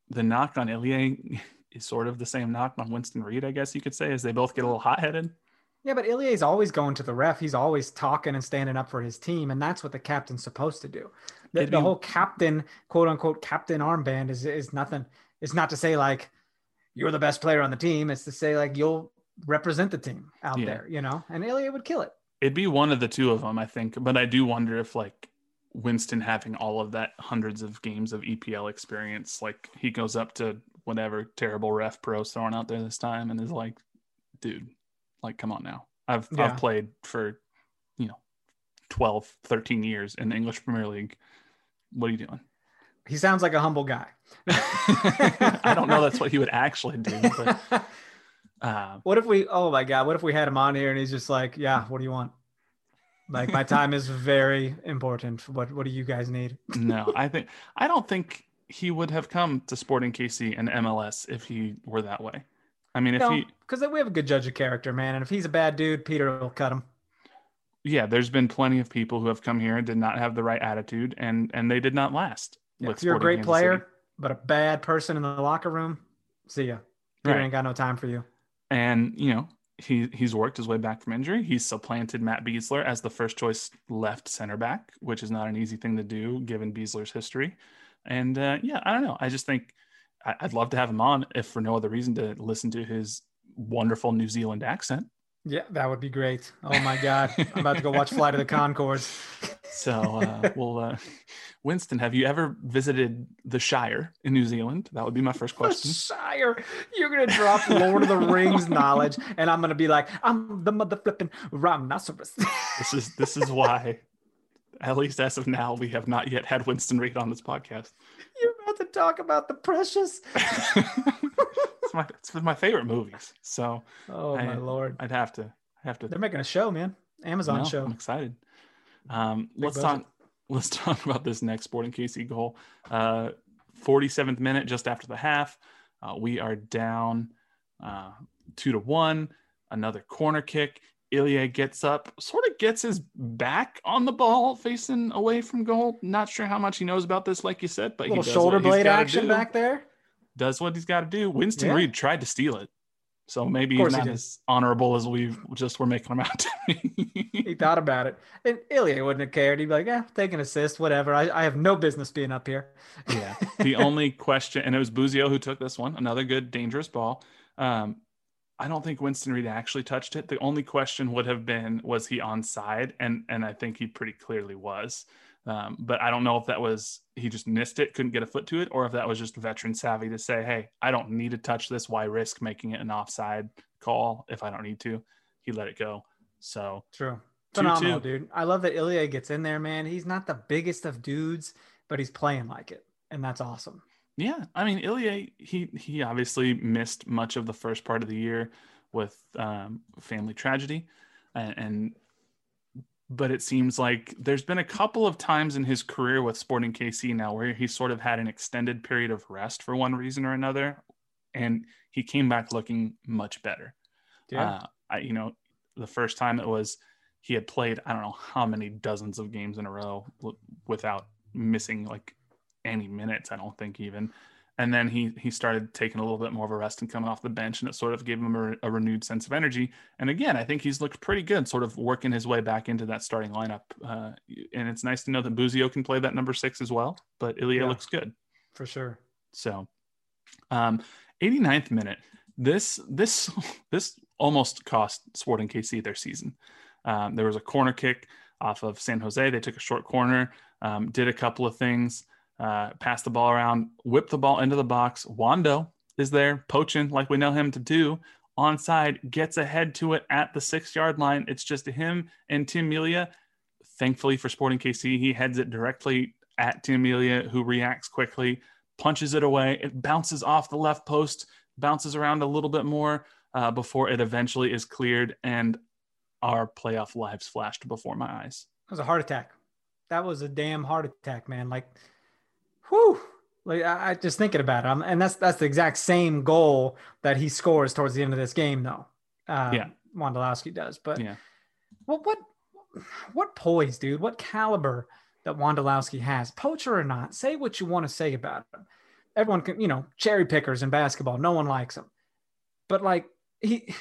the knock on Ilie is sort of the same knock on Winston Reid. I guess you could say, as they both get a little hot headed. Yeah, but Ilie's always going to the ref. He's always talking and standing up for his team, and that's what the captain's supposed to do. The, the whole captain, quote unquote, captain armband is is nothing. It's not to say like you're the best player on the team. It's to say like you'll represent the team out yeah. there, you know. And Ilie would kill it. It'd be one of the two of them, I think. But I do wonder if like Winston having all of that hundreds of games of EPL experience, like he goes up to whatever terrible ref pros throwing out there this time and is like, dude, like come on now. I've yeah. I've played for, you know, 12, 13 years in the English Premier League. What are you doing? He sounds like a humble guy. I don't know that's what he would actually do. But, uh, what if we? Oh my god! What if we had him on here and he's just like, "Yeah, what do you want?" Like my time is very important. What What do you guys need? no, I think I don't think he would have come to Sporting KC and MLS if he were that way. I mean, if he because we have a good judge of character, man, and if he's a bad dude, Peter will cut him yeah, there's been plenty of people who have come here and did not have the right attitude, and and they did not last. Yeah, if you're a great Kansas player, City. but a bad person in the locker room, see ya. Peter right. ain't got no time for you. And you know, he he's worked his way back from injury. He's supplanted Matt Besler as the first choice left center back, which is not an easy thing to do given Besler's history. And uh, yeah, I don't know. I just think I'd love to have him on if for no other reason to listen to his wonderful New Zealand accent. Yeah, that would be great. Oh my God. I'm about to go watch Flight of the Conchords. So, uh, well, uh, Winston, have you ever visited the Shire in New Zealand? That would be my first question. The Shire. You're going to drop Lord of the Rings knowledge, and I'm going to be like, I'm the mother flipping rhinoceros. this is this is why, at least as of now, we have not yet had Winston Reid on this podcast. You're to talk about the precious it's my it's my favorite movies. So oh I, my lord, I'd have to have to. They're making a show, man. Amazon no, show. I'm excited. Um, let's budget. talk. Let's talk about this next Sporting KC goal. Uh, 47th minute, just after the half, uh, we are down uh, two to one. Another corner kick. Ilie gets up, sort of gets his back on the ball, facing away from goal. Not sure how much he knows about this, like you said, but a little shoulder blade action do. back there does what he's got to do. Winston yeah. Reid tried to steal it. So maybe he's not he as honorable as we just were making him out to be. he thought about it. And Ilie wouldn't have cared. He'd be like, yeah, take an assist, whatever. I, I have no business being up here. yeah. The only question, and it was Busio who took this one, another good, dangerous ball. Um, I don't think Winston Reid actually touched it. The only question would have been, was he onside? And and I think he pretty clearly was. Um, but I don't know if that was he just missed it, couldn't get a foot to it, or if that was just veteran savvy to say, "Hey, I don't need to touch this. Why risk making it an offside call if I don't need to?" He let it go. So true, phenomenal, two, dude. I love that Ilie gets in there, man. He's not the biggest of dudes, but he's playing like it, and that's awesome. Yeah, I mean Ilie, he he obviously missed much of the first part of the year with um, family tragedy, and, and but it seems like there's been a couple of times in his career with Sporting KC now where he sort of had an extended period of rest for one reason or another, and he came back looking much better. Yeah, uh, I you know the first time it was he had played I don't know how many dozens of games in a row without missing like any minutes. I don't think even. And then he he started taking a little bit more of a rest and coming off the bench and it sort of gave him a, a, renewed sense of energy. And again i think he's looked pretty good sort of working his way back into that starting lineup uh, and it's nice to know that Busio can play that number six as well but Ilie yeah, looks good. For sure. So um 89th minute this this this almost cost sporting kc their season. Um, there was a corner kick off of san jose. They took a short corner um, did a couple of things uh, pass the ball around, whip the ball into the box. Wondo is there, poaching like we know him to do. Onside, gets ahead to it at the six yard line. It's just him and Tim Melia. Thankfully for Sporting KC, he heads it directly at Tim Melia, who reacts quickly, punches it away. It bounces off the left post, bounces around a little bit more uh, before it eventually is cleared, and our playoff lives flashed before my eyes. It was a heart attack. That was a damn heart attack, man. Like whew, like I, I just thinking about it, and that's that's the exact same goal that he scores towards the end of this game, though. Um, yeah, Wondolowski does, but yeah. Well, what what poise, dude? What caliber that Wondolowski has, poacher or not? Say what you want to say about him. Everyone can, you know, cherry pickers in basketball. No one likes him, but like he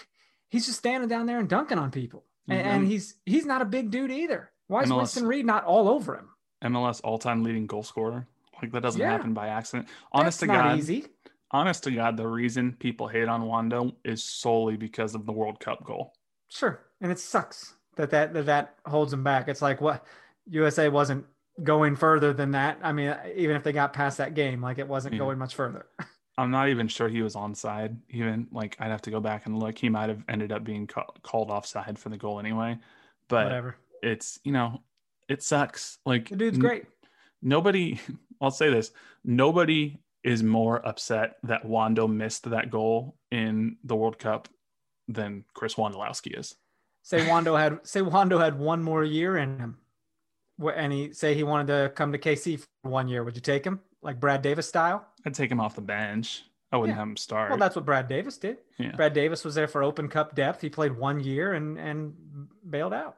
he's just standing down there and dunking on people, mm-hmm. and, and, he's he's not a big dude either. Why is MLS, Winston Reid not all over him? MLS all-time leading goal scorer. Like that doesn't yeah. happen by accident. Honest That's to God, easy. honest to God, the reason people hate on Wondo is solely because of the World Cup goal. Sure, and it sucks that that that, that holds them back. It's like what USA wasn't going further than that. I mean, even if they got past that game, like it wasn't yeah. going much further. I'm not even sure he was onside. Even like I'd have to go back and look. He might have ended up being ca- called offside for the goal anyway. But whatever. It's you know, it sucks. Like the dude's great. N- nobody I'll say this: nobody is more upset that Wondo missed that goal in the World Cup than Chris Wondolowski is. Say Wondo had say Wondo had one more year in him, and he say he wanted to come to KC for one year. Would you take him like Brad Davis style? I'd take him off the bench. I wouldn't yeah. have him start. Well, that's what Brad Davis did. Yeah. Brad Davis was there for Open Cup depth. He played one year and and bailed out.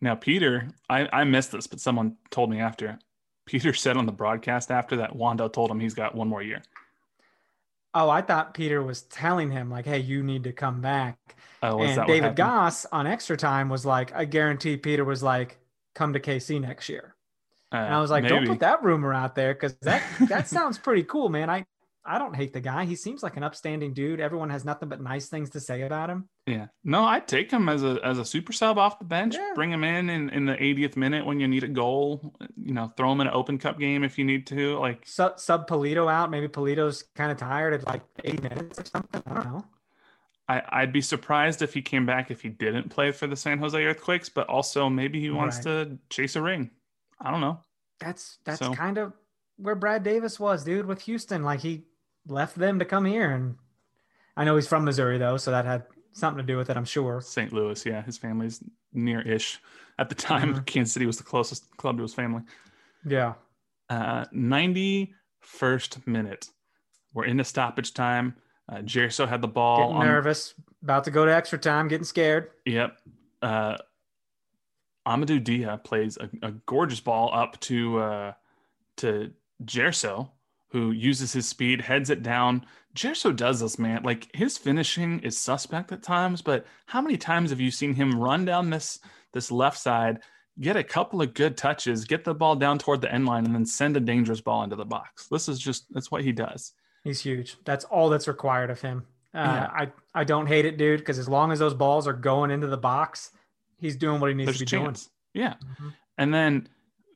Now Peter, I I missed this, but someone told me after. Peter said on the broadcast after that Wondo told him he's got one more year. Oh, I thought Peter was telling him like, "Hey, you need to come back." Oh, and David Goss on extra time was like, "I guarantee." Peter was like, "Come to KC next year." Uh, and I was like, maybe. "Don't put that rumor out there because that that sounds pretty cool, man." I I don't hate the guy. He seems like an upstanding dude. Everyone has nothing but nice things to say about him. Yeah. No, I'd take him as a as a super sub off the bench. Yeah. Bring him in, in in the 80th minute when you need a goal. You know, throw him in an Open Cup game if you need to. Like sub, sub Pulido out. Maybe Pulido's kind of tired at like 80 minutes or something. I don't know. I, I'd be surprised if he came back if he didn't play for the San Jose Earthquakes, but also maybe he wants right. to chase a ring. I don't know. That's that's so. kind of where Brad Davis was, dude, with Houston. Like he left them to come here. And I know he's from Missouri though, so that had something to do with it, I'm sure. St. Louis, yeah, his family's near-ish. At the time, mm-hmm. Kansas City was the closest club to his family. Yeah. Uh, 91st minute. We're in the stoppage time. Uh, Gerso had the ball. Getting on... nervous, about to go to extra time, getting scared. Yep. Uh, Amadou Dia plays a, a, gorgeous ball up to uh, to Gerso, who uses his speed, heads it down. Gerso does this, man. Like his finishing is suspect at times, but how many times have you seen him run down this this left side, get a couple of good touches, get the ball down toward the end line, and then send a dangerous ball into the box? This is just that's what he does. He's huge. That's all that's required of him. Uh, yeah. I I don't hate it, dude, because as long as those balls are going into the box, he's doing what he needs There's to be doing. Yeah, mm-hmm. and then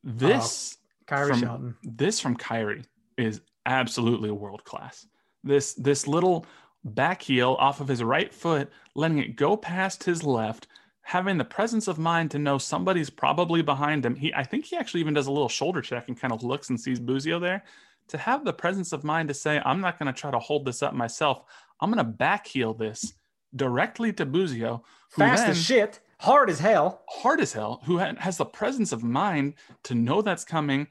This uh, Khiry from, Shelton. This from Khiry is absolutely world class. This this little back heel off of his right foot, letting it go past his left, having the presence of mind to know somebody's probably behind him. He I think he actually even does a little shoulder check and kind of looks and sees Busio there. To have the presence of mind to say, I'm not going to try to hold this up myself. I'm going to back heel this directly to Busio. Fast then, as shit, hard as hell. Hard as hell, who has the presence of mind to know that's coming,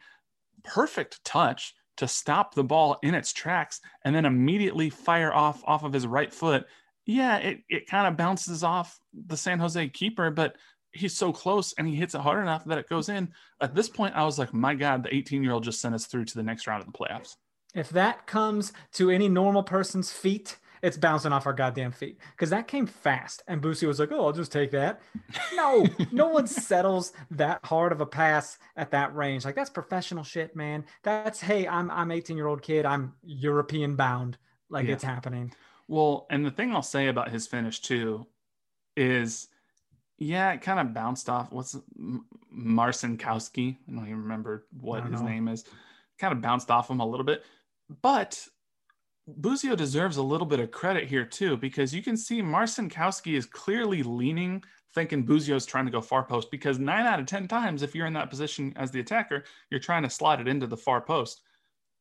perfect touch, to stop the ball in its tracks and then immediately fire off off of his right foot. Yeah, it, it kind of bounces off the San Jose keeper, but he's so close and he hits it hard enough that it goes in. At this point, I was like, my God, the 18 year old just sent us through to the next round of the playoffs. If that comes to any normal person's feet, it's bouncing off our goddamn feet because that came fast. And Busio was like, "Oh, I'll just take that." No, no one settles that hard of a pass at that range. Like that's professional shit, man. That's hey, I'm I'm 18 year old kid. I'm European bound. Like yeah. it's happening. Well, and the thing I'll say about his finish too is, yeah, it kind of bounced off. What's Marcinkowski? I don't even remember what his know. name is. Kind of bounced off him a little bit, but Busio deserves a little bit of credit here too, because you can see Marcinkowski is clearly leaning, thinking Busio's trying to go far post. Because nine out of ten times, if you're in that position as the attacker, you're trying to slide it into the far post.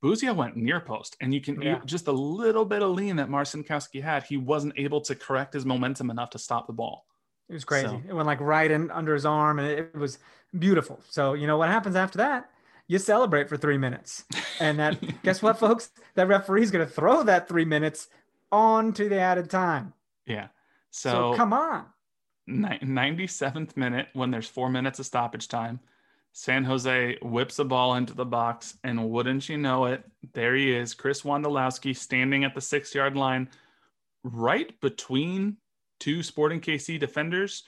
Busio went near post, and you can yeah. just a little bit of lean that Marcinkowski had. He wasn't able to correct his momentum enough to stop the ball. It was crazy. So. It went like right in under his arm, and it was beautiful. So you know what happens after that? You celebrate for three minutes. And that, guess what, folks? That referee's going to throw that three minutes on to the added time. Yeah. So, so come on. 97th minute, when there's four minutes of stoppage time, San Jose whips a ball into the box. And wouldn't you know it, there he is, Chris Wondolowski standing at the six yard line, right between two Sporting KC defenders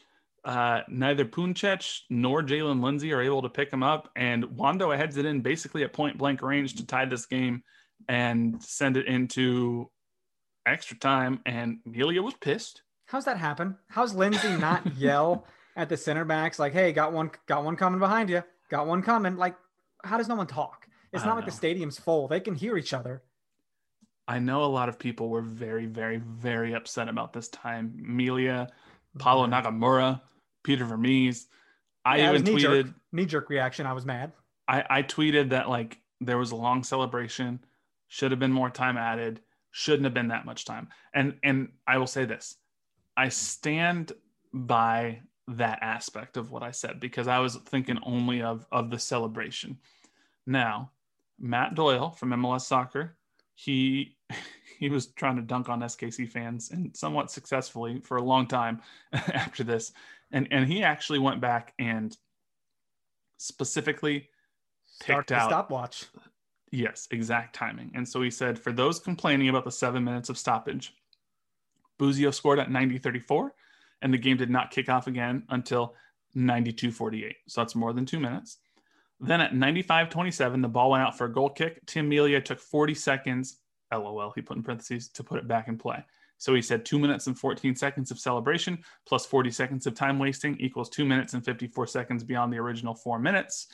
uh, neither Puncec nor Jaylin Lindsey are able to pick him up, and Wondo heads it in basically at point blank range to tie this game and send it into extra time. And Melia was pissed. How's that happen? How's Lindsey not yell at the center backs like, "Hey, got one, got one coming behind you, got one coming"? Like, how does no one talk? It's not like know. the stadium's full; they can hear each other. I know a lot of people were very, very, very upset about this time. Melia, Paulo. Nagamura, Peter Vermes. I yeah, even tweeted knee jerk reaction. I was mad. I, I tweeted that like there was a long celebration, should have been more time added, shouldn't have been that much time. And and I will say this, I stand by that aspect of what I said because I was thinking only of of the celebration. Now, Matt Doyle from MLS Soccer, he he was trying to dunk on SKC fans and somewhat successfully for a long time after this and and he actually went back and specifically picked out stopwatch. Yes, exact timing. And so he said, for those complaining about the seven minutes of stoppage, Busio scored at 90-34, and the game did not kick off again until 92-48. So that's more than two minutes. Then at 95-27, the ball went out for a goal kick. Tim Melia took 40 seconds, LOL, he put in parentheses, to put it back in play. So he said two minutes and 14 seconds of celebration plus 40 seconds of time wasting equals two minutes and 54 seconds beyond the original four minutes.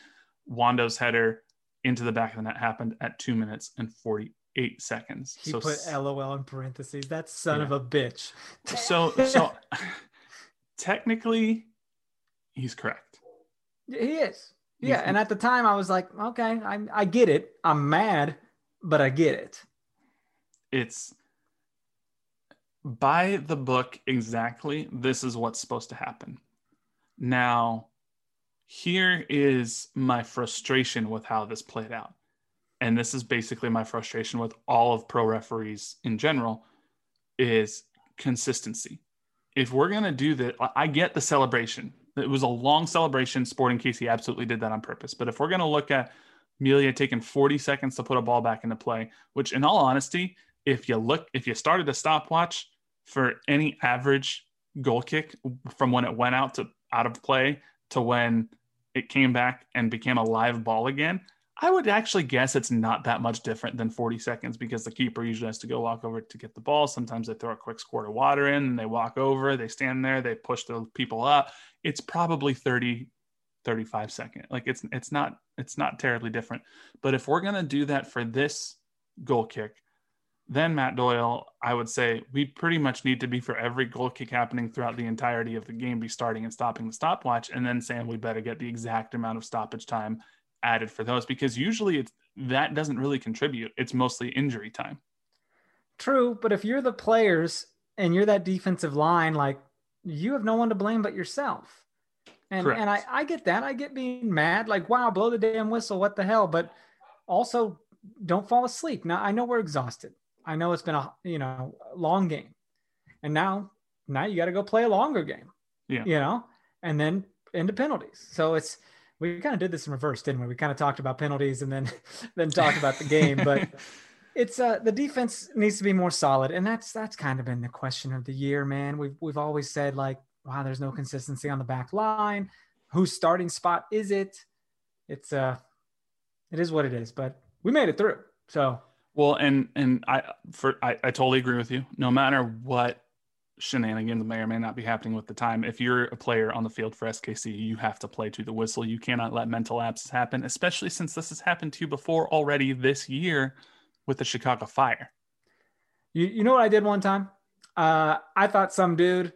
Wondo's header into the back of the net happened at two minutes and 48 seconds. He so, put LOL in parentheses. That son yeah. of a bitch. so, so technically, he's correct. He is. Yeah. and at the time, I was like, okay, I, I get it. I'm mad, but I get it. It's by the book exactly, this is what's supposed to happen. Now, here is my frustration with how this played out. And this is basically my frustration with all of pro referees in general is consistency. If we're going to do that, I get the celebration. It was a long celebration. Sporting KC absolutely did that on purpose. But if we're going to look at Melia taking 40 seconds to put a ball back into play, which in all honesty, if you look, if you started a stopwatch for any average goal kick from when it went out to out of play to when it came back and became a live ball again, I would actually guess it's not that much different than 40 seconds because the keeper usually has to go walk over to get the ball. Sometimes they throw a quick squirt of water in and they walk over, they stand there, they push the people up. It's probably 30, 35 second. Like it's it's not it's not terribly different. But if we're gonna do that for this goal kick, then Matt Doyle, I would say we pretty much need to be for every goal kick happening throughout the entirety of the game, be starting and stopping the stopwatch, and then saying we better get the exact amount of stoppage time added for those because usually it's that doesn't really contribute. It's mostly injury time. True, but if you're the players and you're that defensive line, like you have no one to blame but yourself. And Correct. and I, I get that. I get being mad, like, wow, blow the damn whistle, what the hell? But also don't fall asleep. Now I know we're exhausted. I know it's been a you know long game. And now now you got to go play a longer game. Yeah. You know, and then into penalties. So it's we kind of did this in reverse, didn't we? We kind of talked about penalties and then then talked about the game, but it's uh the defense needs to be more solid, and that's that's kind of been the question of the year, man. We've we've always said like, wow, there's no consistency on the back line. Whose starting spot is it? It's uh, it is what it is, but we made it through. So well, and and I for I, I totally agree with you. No matter what shenanigans may or may not be happening with the time. If you're a player on the field for SKC, you have to play to the whistle. You cannot let mental lapses happen, especially since this has happened to you before already this year with the Chicago Fire. You, you know what I did one time? Uh, I thought some dude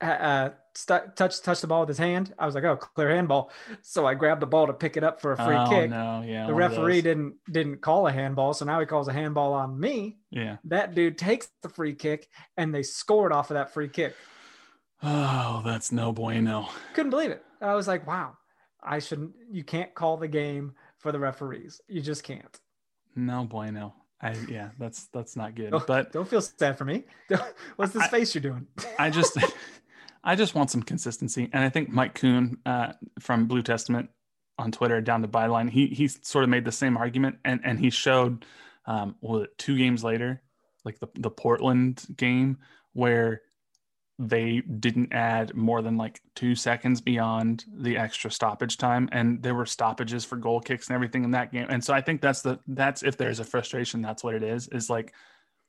uh, uh st- touched touched the ball with his hand. I was like, oh, clear handball. So I grabbed the ball to pick it up for a free oh, kick. No, yeah. The referee didn't didn't call a handball, so now he calls a handball on me. Yeah. That dude takes the free kick, and they scored off of that free kick. Oh, that's no bueno. Couldn't believe it. I was like, wow, I shouldn't. You can't call the game for the referees. You just can't. No bueno. I yeah, that's that's not good. Don't, but don't feel sad for me. What's this I, face you're doing? I just I just want some consistency, and I think Mike Kuhn uh, from Blue Testament on Twitter down the byline, he he sort of made the same argument, and and he showed um, it two games later, like the the Portland game where they didn't add more than like two seconds beyond the extra stoppage time and there were stoppages for goal kicks and everything in that game. And so i think that's the that's if there's a frustration that's what it is is like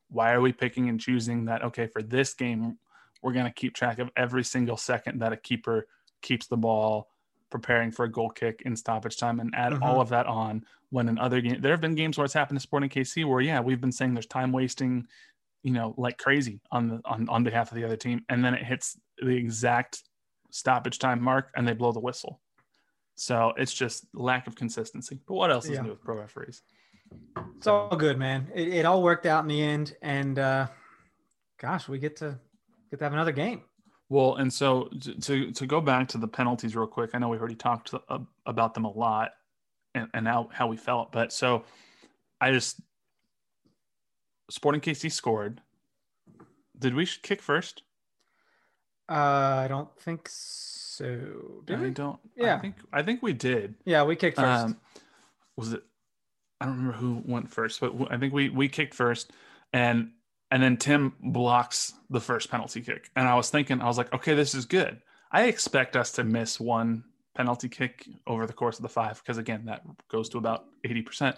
why are we picking and choosing that okay for this game we're going to keep track of every single second that a keeper keeps the ball preparing for a goal kick in stoppage time and add mm-hmm. all of that on when in other games there have been games where it's happened to sporting kc where yeah we've been saying there's time wasting you know, like crazy on the on, on behalf of the other team. And then it hits the exact stoppage time mark and they blow the whistle. So it's just lack of consistency. But what else is yeah. new with pro referees? It's all good, man. It, it all worked out in the end. And uh gosh, we get to get to have another game. Well, and so to to go back to the penalties real quick, I know we already talked about them a lot and, and how, how we felt, but so I just Sporting KC scored. Did we kick first? Uh, I don't think so. Did I we? don't. Yeah, I think I think we did. Yeah, we kicked first. Um, was it? I don't remember who went first, but I think we we kicked first, and and then Tim blocks the first penalty kick, and I was thinking, I was like, okay, this is good. I expect us to miss one penalty kick over the course of the five because again, that goes to about eighty percent.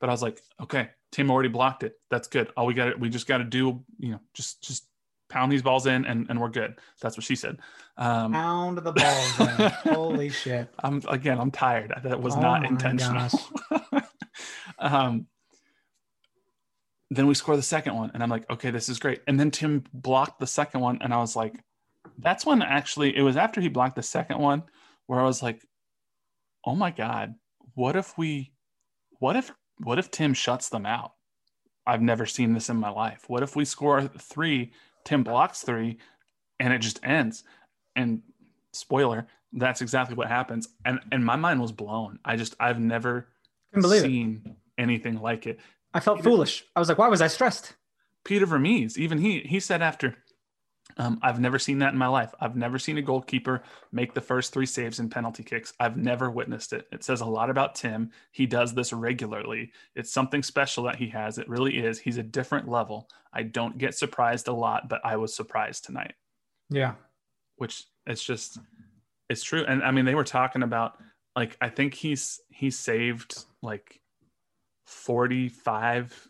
But I was like, okay, Tim already blocked it. That's good. All we got it. We just got to do, you know, just just pound these balls in and, and we're good. That's what she said. Um, pound the balls in. Holy shit. I'm again, I'm tired. That was oh not intentional. um, then we score the second one and I'm like, okay, this is great. And then Tim blocked the second one and I was like, that's when actually it was after he blocked the second one where I was like, oh my God, what if we, what if what if Tim shuts them out? I've never seen this in my life. What if we score three, Tim blocks three, and it just ends? And spoiler, that's exactly what happens. And and my mind was blown. I just I've never seen it. anything like it. I felt Peter, foolish. I was like, why was I stressed? Peter Vermes, even he he said after um, I've never seen that in my life. I've never seen a goalkeeper make the first three saves in penalty kicks. I've never witnessed it. It says a lot about Tim. He does this regularly. It's something special that he has. It really is. He's a different level. I don't get surprised a lot, but I was surprised tonight. Yeah. Which it's just, it's true. And I mean, they were talking about like, I think he's, he saved like 45,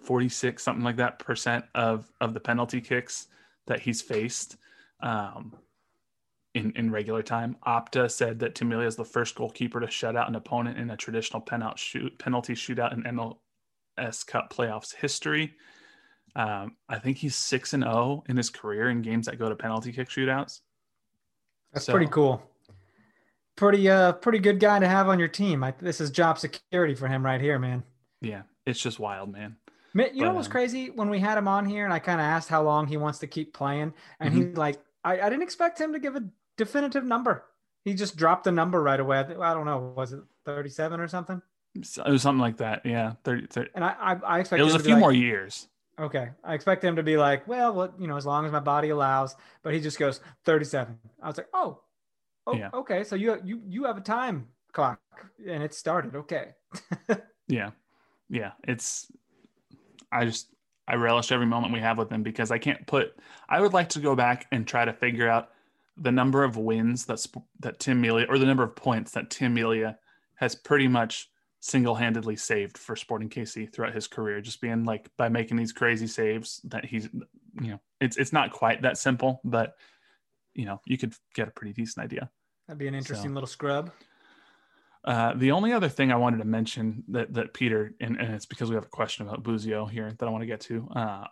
46, something like that percent of, of the penalty kicks that he's faced. Um, in, in regular time. Opta said that Tim Melia is the first goalkeeper to shut out an opponent in a traditional penalty shoot penalty shootout in MLS Cup playoffs history. Um, I think he's six and zero oh in his career in games that go to penalty kick shootouts. That's so, pretty cool. Pretty uh, pretty good guy to have on your team. I, this is job security for him right here, man. Yeah, it's just wild, man. You but, know what's um, crazy? When we had him on here, and I kind of asked how long he wants to keep playing, and mm-hmm. he like, I, I didn't expect him to give a definitive number. He just dropped the number right away. I, I don't know, was it 37 or something? It was something like that. Yeah, 30. 30. And I, I, I expect it was a few like, more years. Okay, I expect him to be like, well, what you know, as long as my body allows. But he just goes 37. I was like, oh, oh, yeah. okay. So you you you have a time clock, and it started. Okay. yeah, yeah. It's. I just I relish every moment we have with him because I can't put. I would like to go back and try to figure out the number of wins that that Tim Melia or the number of points that Tim Melia has pretty much single-handedly saved for Sporting KC throughout his career, just being like by making these crazy saves that he's, you know, it's it's not quite that simple, but you know, you could get a pretty decent idea. That'd be an interesting so, little scrub. Uh, the only other thing I wanted to mention that that Peter and, and it's because we have a question about Busio here that I want to get to. Uh,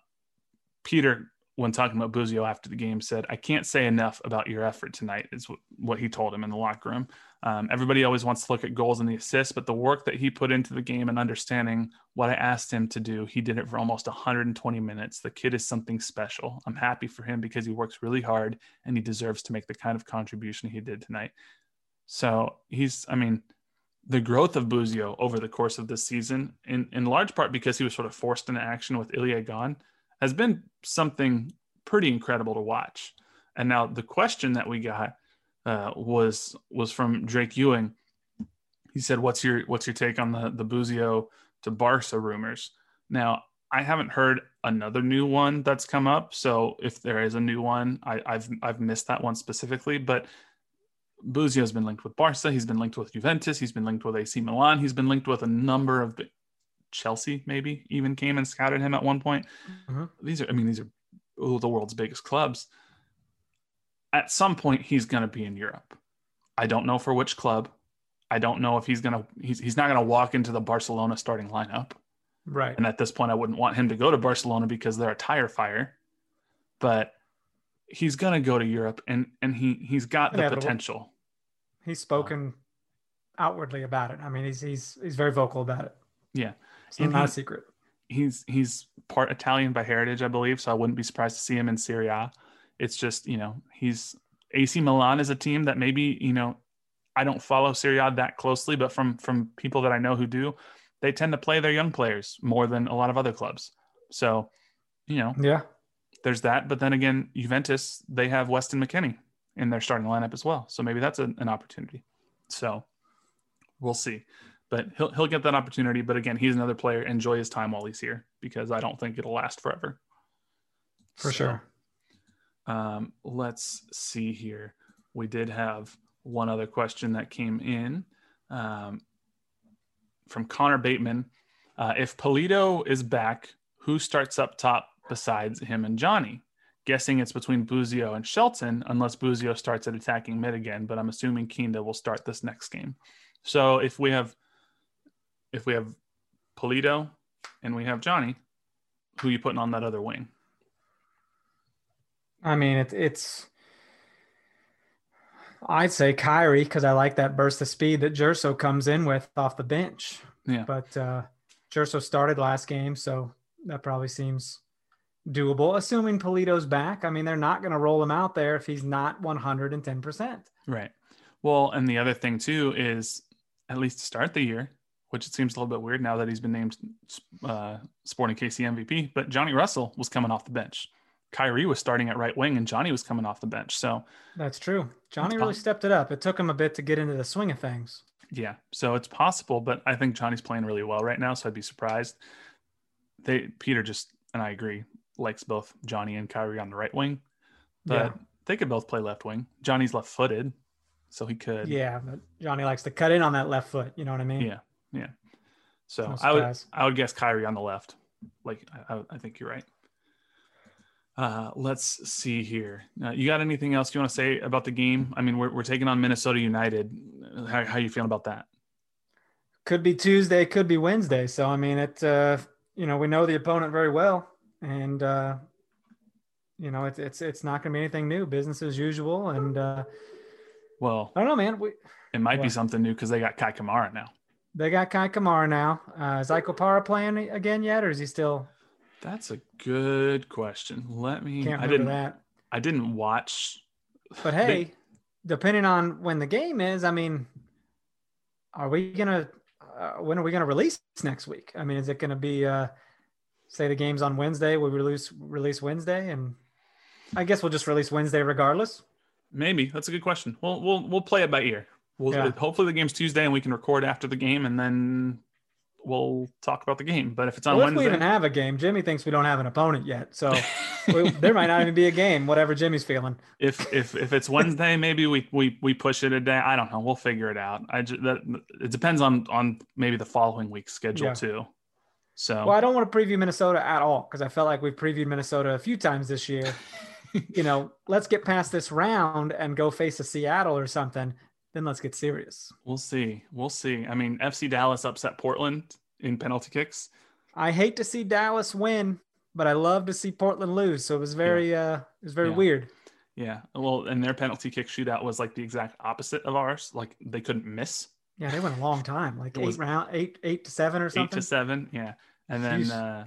Peter when talking about Busio after the game, said, I can't say enough about your effort tonight, is what he told him in the locker room. Um, everybody always wants to look at goals and the assists, but the work that he put into the game and understanding what I asked him to do, he did it for almost 120 minutes. The kid is something special. I'm happy for him because he works really hard and he deserves to make the kind of contribution he did tonight. So he's, I mean, the growth of Busio over the course of this season, in, in large part because he was sort of forced into action with Ilie gone, has been something pretty incredible to watch. And now the question that we got uh, was was from Drake Ewing. He said, "What's your what's your take on the the Busio to Barca rumors?" Now I haven't heard another new one that's come up. So if there is a new one, I, have I've missed that one specifically. But Busio has been linked with Barca. He's been linked with Juventus. He's been linked with AC Milan. He's been linked with a number of Chelsea maybe even came and scouted him at one point. Mm-hmm. These are, I mean, these are oh, the world's biggest clubs. At some point, he's going to be in Europe. I don't know for which club. I don't know if he's going to, he's, he's not going to walk into the Barcelona starting lineup. Right. And at this point, I wouldn't want him to go to Barcelona because they're a tire fire. But he's going to go to Europe and, and he, he's got the Inevitable. potential. He's spoken outwardly about it. I mean, he's, he's, he's very vocal about it. Yeah. It's not he, a secret. He's he's part Italian by heritage, I believe. So I wouldn't be surprised to see him in Serie A. It's just you know he's AC Milan is a team that maybe you know I don't follow Serie A that closely, but from from people that I know who do, they tend to play their young players more than a lot of other clubs. So you know yeah, there's that. But then again, Juventus they have Weston McKennie in their starting lineup as well. So maybe that's a, an opportunity. So we'll see but he'll he'll get that opportunity. But again, he's another player. Enjoy his time while he's here because I don't think it'll last forever. For so, sure. Um, let's see here. We did have one other question that came in um, from Connor Bateman. Uh, if Pulido is back, who starts up top besides him and Johnny? Guessing it's between Busio and Shelton, unless Busio starts at attacking mid again. But I'm assuming Kinda will start this next game. So if we have if we have Pulido and we have Johnny, who are you putting on that other wing? I mean, it, it's. I'd say Khiry because I like that burst of speed that Gerso comes in with off the bench. Yeah. But uh, Gerso started last game, so that probably seems doable. Assuming Pulido's back, I mean, they're not going to roll him out there if he's not 110%. Right. Well, and the other thing too is at least to start the year, which it seems a little bit weird now that he's been named uh, Sporting KC MVP. But Johnny Russell was coming off the bench. Khiry was starting at right wing, and Johnny was coming off the bench. So that's true. Johnny really stepped it up. It took him a bit to get into the swing of things. Yeah, so it's possible, but I think Johnny's playing really well right now, so I'd be surprised. They Peter just and I agree likes both Johnny and Khiry on the right wing, but yeah. they could both play left wing. Johnny's left footed, so he could. Yeah, but Johnny likes to cut in on that left foot. You know what I mean? Yeah, yeah. So no I would I would guess Khiry on the left. Like I, I think you're right. Uh, let's see here. Uh, you got anything else you want to say about the game? I mean, we're, we're taking on Minnesota United. How, how you feeling about that? Could be Tuesday, could be Wednesday. So, I mean, it, uh, you know, we know the opponent very well and, uh, you know, it's, it's, it's not going to be anything new, business as usual. And, uh, well, I don't know, man. We, it might what? be something new because they got Kai Kamara now. They got Kai Kamara now. Uh, is Ike playing again yet, or is he still? That's a good question. Let me. Can't I didn't. That. I didn't watch. But hey, they, depending on when the game is, I mean, are we gonna? Uh, when are we gonna release next week? I mean, is it gonna be? Uh, say the game's on Wednesday, we release release Wednesday, and I guess we'll just release Wednesday regardless. Maybe that's a good question. We'll we'll we'll play it by ear. We'll yeah. hopefully the game's Tuesday and we can record after the game, and then we'll talk about the game. But if it's on well, Wednesday, if we even have a game, Jimmy thinks we don't have an opponent yet, so we, there might not even be a game. Whatever Jimmy's feeling. If if if it's Wednesday, maybe we we we push it a day. I don't know. We'll figure it out. I just, that it depends on on maybe the following week's schedule yeah. too. So well, I don't want to preview Minnesota at all because I felt like we've previewed Minnesota a few times this year. you know, let's get past this round and go face a Seattle or something then let's get serious. We'll see. We'll see. I mean, FC Dallas upset Portland in penalty kicks. I hate to see Dallas win, but I love to see Portland lose. So it was very yeah. uh it was very yeah. weird. Yeah. Well, and their penalty kick shootout was like the exact opposite of ours. Like they couldn't miss. Yeah, they went a long time, like it eight round, eight, eight to seven or something. Eight to seven, yeah. And then uh,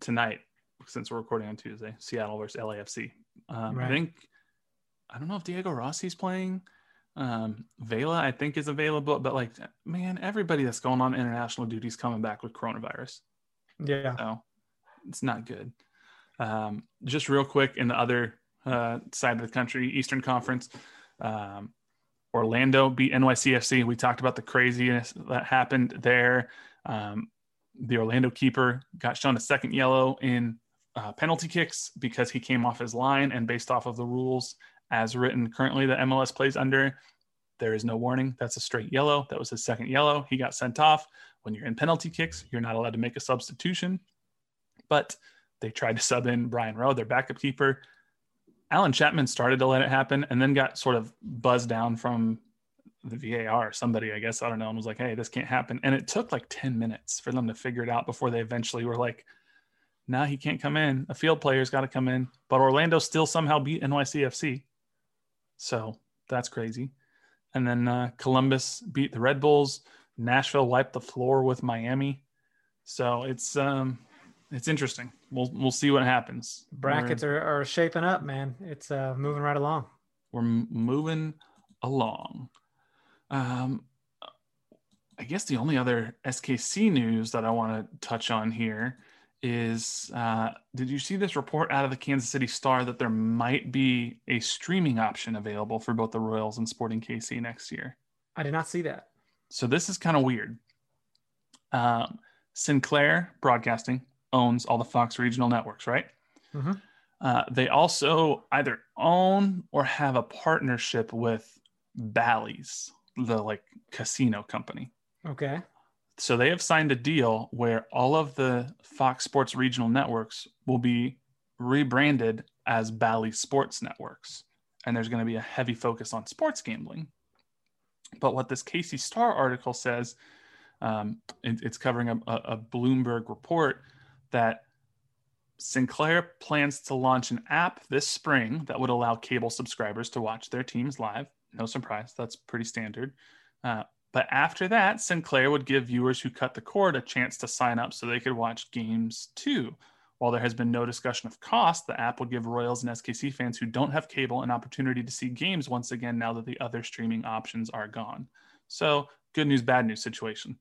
tonight, since we're recording on Tuesday, Seattle versus LAFC. Um, right. I think I don't know if Diego Rossi's playing. Um, Vela, I think, is available, but like, man, everybody that's going on international duty is coming back with coronavirus. Yeah. So it's not good. Um, just real quick in the other uh, side of the country, Eastern Conference, um, Orlando beat NYCFC. We talked about the craziness that happened there. Um, the Orlando keeper got shown a second yellow in uh, penalty kicks because he came off his line and based off of the rules as written currently that MLS plays under. There is no warning. That's a straight yellow. That was his second yellow. He got sent off. When you're in penalty kicks, you're not allowed to make a substitution. But they tried to sub in Brian Rowe, their backup keeper. Alan Chapman started to let it happen and then got sort of buzzed down from the VAR, somebody, I guess, I don't know, and was like, hey, this can't happen. And it took like 10 minutes for them to figure it out before they eventually were like, nah, he can't come in. A field player's got to come in. But Orlando still somehow beat NYCFC. So that's crazy. And then uh, Columbus beat the Red Bulls. Nashville wiped the floor with Miami. So it's um, it's interesting. We'll we'll see what happens. Brackets are, are shaping up, man. It's uh, moving right along. We're moving along. Um, I guess the only other SKC news that I want to touch on here is uh, did you see this report out of the Kansas City Star that there might be a streaming option available for both the Royals and Sporting KC next year? I did not see that. So this is kind of weird. Um, Sinclair Broadcasting owns all the Fox regional networks, right? Mm-hmm. Uh, they also either own or have a partnership with Bally's, the like casino company. Okay. So they have signed a deal where all of the Fox Sports regional networks will be rebranded as Bally Sports Networks. And there's going to be a heavy focus on sports gambling. But what this KC Star article says, um, it, it's covering a, a Bloomberg report that Sinclair plans to launch an app this spring that would allow cable subscribers to watch their teams live. No surprise, that's pretty standard. Uh, but after that, Sinclair would give viewers who cut the cord a chance to sign up so they could watch games too. While there has been no discussion of cost, the app would give Royals and SKC fans who don't have cable an opportunity to see games once again now that the other streaming options are gone. So, good news, bad news situation.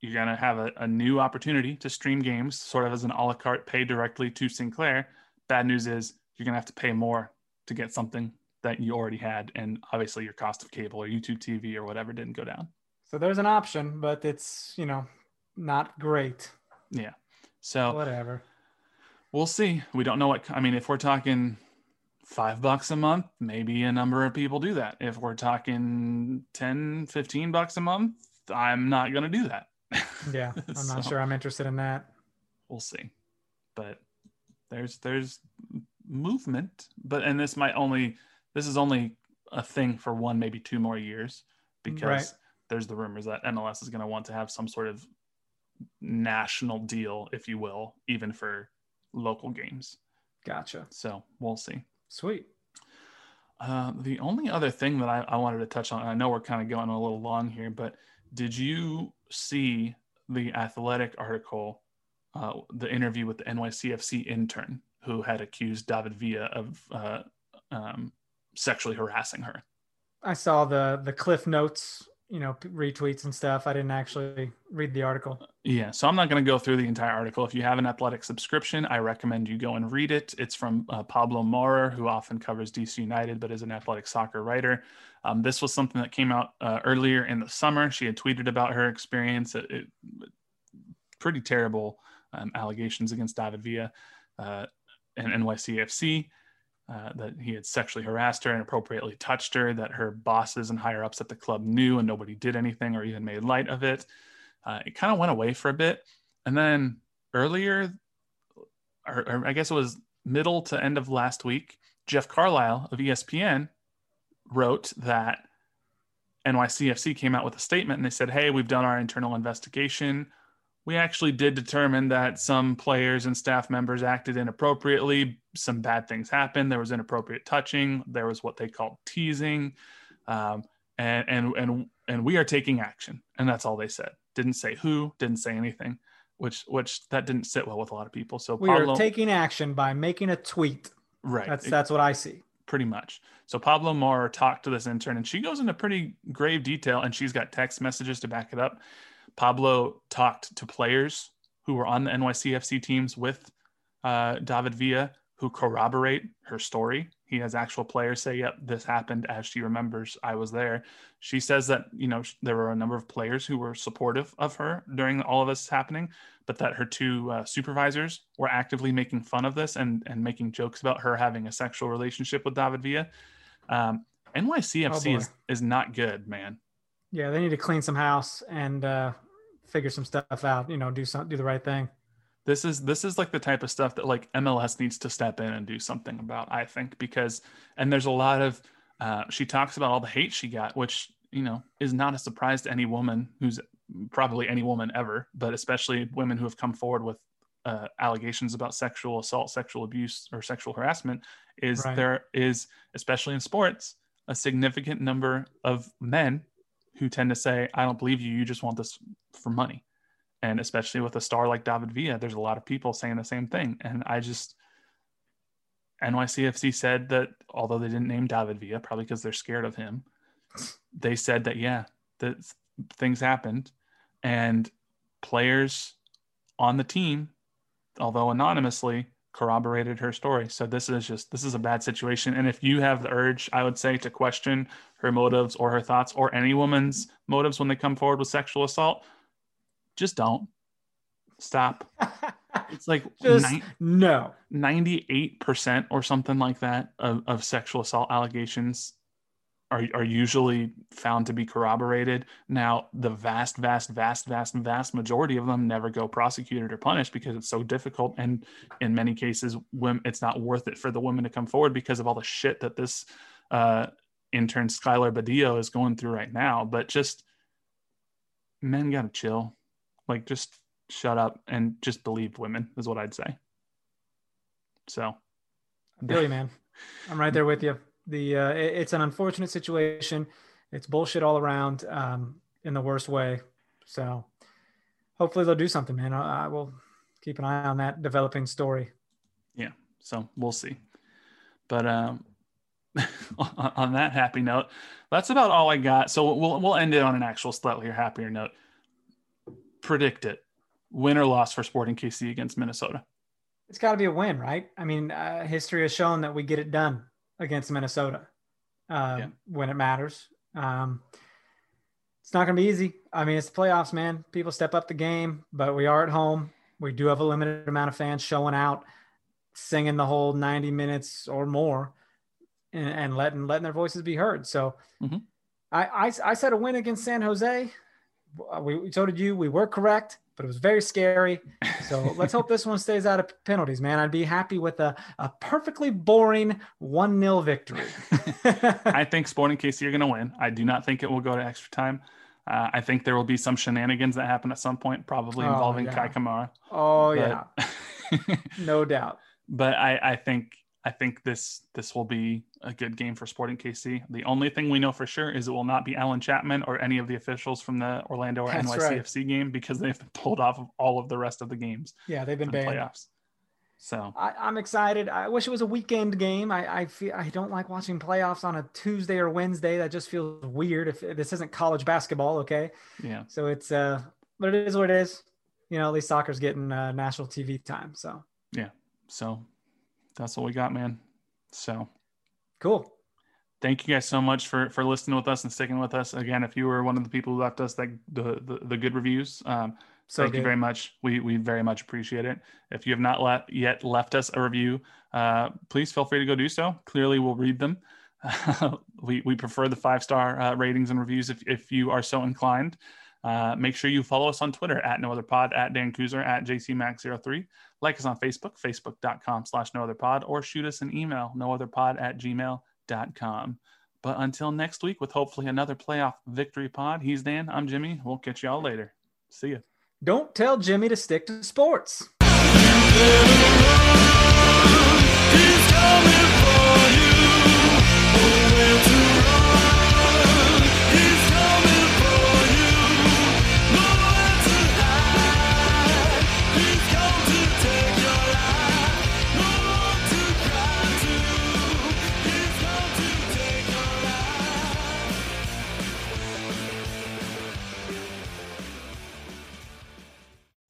You're going to have a, a new opportunity to stream games sort of as an a la carte pay directly to Sinclair. Bad news is you're going to have to pay more to get something that you already had, and obviously your cost of cable or YouTube TV or whatever didn't go down. So there's an option, but it's you know not great. Yeah. So whatever. We'll see. We don't know what I mean. If we're talking five bucks a month, maybe a number of people do that. If we're talking 10, 15 bucks a month, I'm not going to do that. Yeah. I'm not sure I'm interested in that. We'll see. But there's, there's movement, but and this might only this is only a thing for one, maybe two more years because right. there's the rumors that MLS is going to want to have some sort of national deal, if you will, even for local games. Gotcha. So we'll see. Sweet. Uh, the only other thing that I, I wanted to touch on, I know we're kind of going a little long here, but did you see the athletic article, uh, the interview with the NYCFC intern who had accused David Villa of uh, um, sexually harassing her? I saw the the cliff notes you know retweets and stuff. I didn't actually read the article. Yeah so i'm not going to go through the entire article. If you have an athletic subscription i recommend you go and read it. It's from uh, pablo maurer who often covers dc united but is an athletic soccer writer. Um, this was something that came out uh, earlier in the summer. She had tweeted about her experience. It, it pretty terrible um, allegations against david villa uh, and nycfc uh, that he had sexually harassed her and appropriately touched her, that her bosses and higher ups at the club knew and nobody did anything or even made light of it. Uh, it kind of went away for a bit. And then earlier, or, or, I guess it was middle to end of last week, Jeff Carlisle of ESPN wrote that NYCFC came out with a statement and they said, Hey, we've done our internal investigation we actually did determine that some players and staff members acted inappropriately. Some bad things happened. There was inappropriate touching. There was what they called teasing, um, and and and and we are taking action. And that's all they said. Didn't say who. Didn't say anything. Which which that didn't sit well with a lot of people. So we Pablo, are taking action by making a tweet. Right. That's that's what I see. Pretty much. So Pablo Maurer talked to this intern, and she goes into pretty grave detail, and she's got text messages to back it up Pablo talked to players who were on the NYCFC teams with uh, David Villa who corroborate her story. He has actual players say, "Yep, this happened." As she remembers, I was there. She says that you know there were a number of players who were supportive of her during all of this happening, but that her two uh, supervisors were actively making fun of this and and making jokes about her having a sexual relationship with David Villa. Um, NYCFC oh is is not good, man. Yeah, they need to clean some house and uh, figure some stuff out. You know, do some do the right thing. This is this is like the type of stuff that like MLS needs to step in and do something about. I think because and there's a lot of uh, she talks about all the hate she got, which you know is not a surprise to any woman who's probably any woman ever, but especially women who have come forward with uh, allegations about sexual assault, sexual abuse, or sexual harassment. Is right. there is especially in sports a significant number of men who tend to say, I don't believe you, you just want this for money. And especially with a star like David Villa, there's a lot of people saying the same thing. And I just, NYCFC said that although they didn't name David Villa, probably because they're scared of him, they said that, yeah, that things happened. And players on the team, although anonymously, corroborated her story. So this is just this is a bad situation. And if you have the urge, I would say to question her motives or her thoughts or any woman's motives when they come forward with sexual assault, just don't. Stop. it's like just ni- no 98% or something like that of, of sexual assault allegations are, are usually found to be corroborated. Now, the vast, vast, vast, vast, vast majority of them never go prosecuted or punished because it's so difficult. And in many cases, it's not worth it for the women to come forward because of all the shit that this uh, intern Skylar Badillo is going through right now. But just men got to chill. Like, just shut up and just believe women, is what I'd say. So, Billy, man, I'm right there with you the uh, it, it's an unfortunate situation. It's bullshit all around um, in the worst way. So hopefully they'll do something, man. I, I will keep an eye on that developing story. Yeah. So we'll see. But um, on that happy note, that's about all I got. So we'll we'll end it on an actual slightly happier note. Predict it. Win or loss for Sporting KC against Minnesota. It's got to be a win, right? I mean, uh, history has shown that we get it done against Minnesota uh, yeah. when it matters. Um, it's not going to be easy. I mean, it's the playoffs, man. People step up the game, but we are at home. We do have a limited amount of fans showing out, singing the whole 90 minutes or more, and, and letting letting their voices be heard. So, mm-hmm. I, I I said a win against San Jose. We, so did you. We were correct. But it was very scary. So let's hope this one stays out of penalties, man. I'd be happy with a, a perfectly boring 1 0 victory. I think Sporting KC are going to win. I do not think it will go to extra time. Uh, I think there will be some shenanigans that happen at some point, probably oh, involving yeah. Kei Kamara. Oh, but, yeah. no doubt. But I, I think I think this this will be a good game for Sporting KC. The only thing we know for sure is it will not be Alan Chapman or any of the officials from the Orlando or That's NYCFC right. game because they've been pulled off of all of the rest of the games. Yeah, they've been banned. Playoffs. So I, am excited. I wish it was a weekend game. I, I feel I don't like watching playoffs on a Tuesday or Wednesday. That just feels weird. If, if this isn't college basketball, okay. Yeah. So it's uh, but it is what it is. You know, at least soccer's getting uh, national TV time. So yeah. So that's what we got, man. So cool. Thank you guys so much for for listening with us and sticking with us. Again, if you were one of the people who left us that the the, the good reviews, um, so thank good. you very much. We we very much appreciate it. If you have not yet left us a review, uh, please feel free to go do so. Clearly, we'll read them. we we prefer the five star uh, ratings and reviews if if you are so inclined. Uh, make sure you follow us on Twitter at no other pod, at Dan Kuzer, at JCMax03. Like us on Facebook, facebook.com slash no other pod, or shoot us an email, no other pod at gmail.com. But until next week, with hopefully another playoff victory pod, he's Dan, I'm Jimmy. We'll catch y'all later. See ya. Don't tell Jimmy to stick to sports.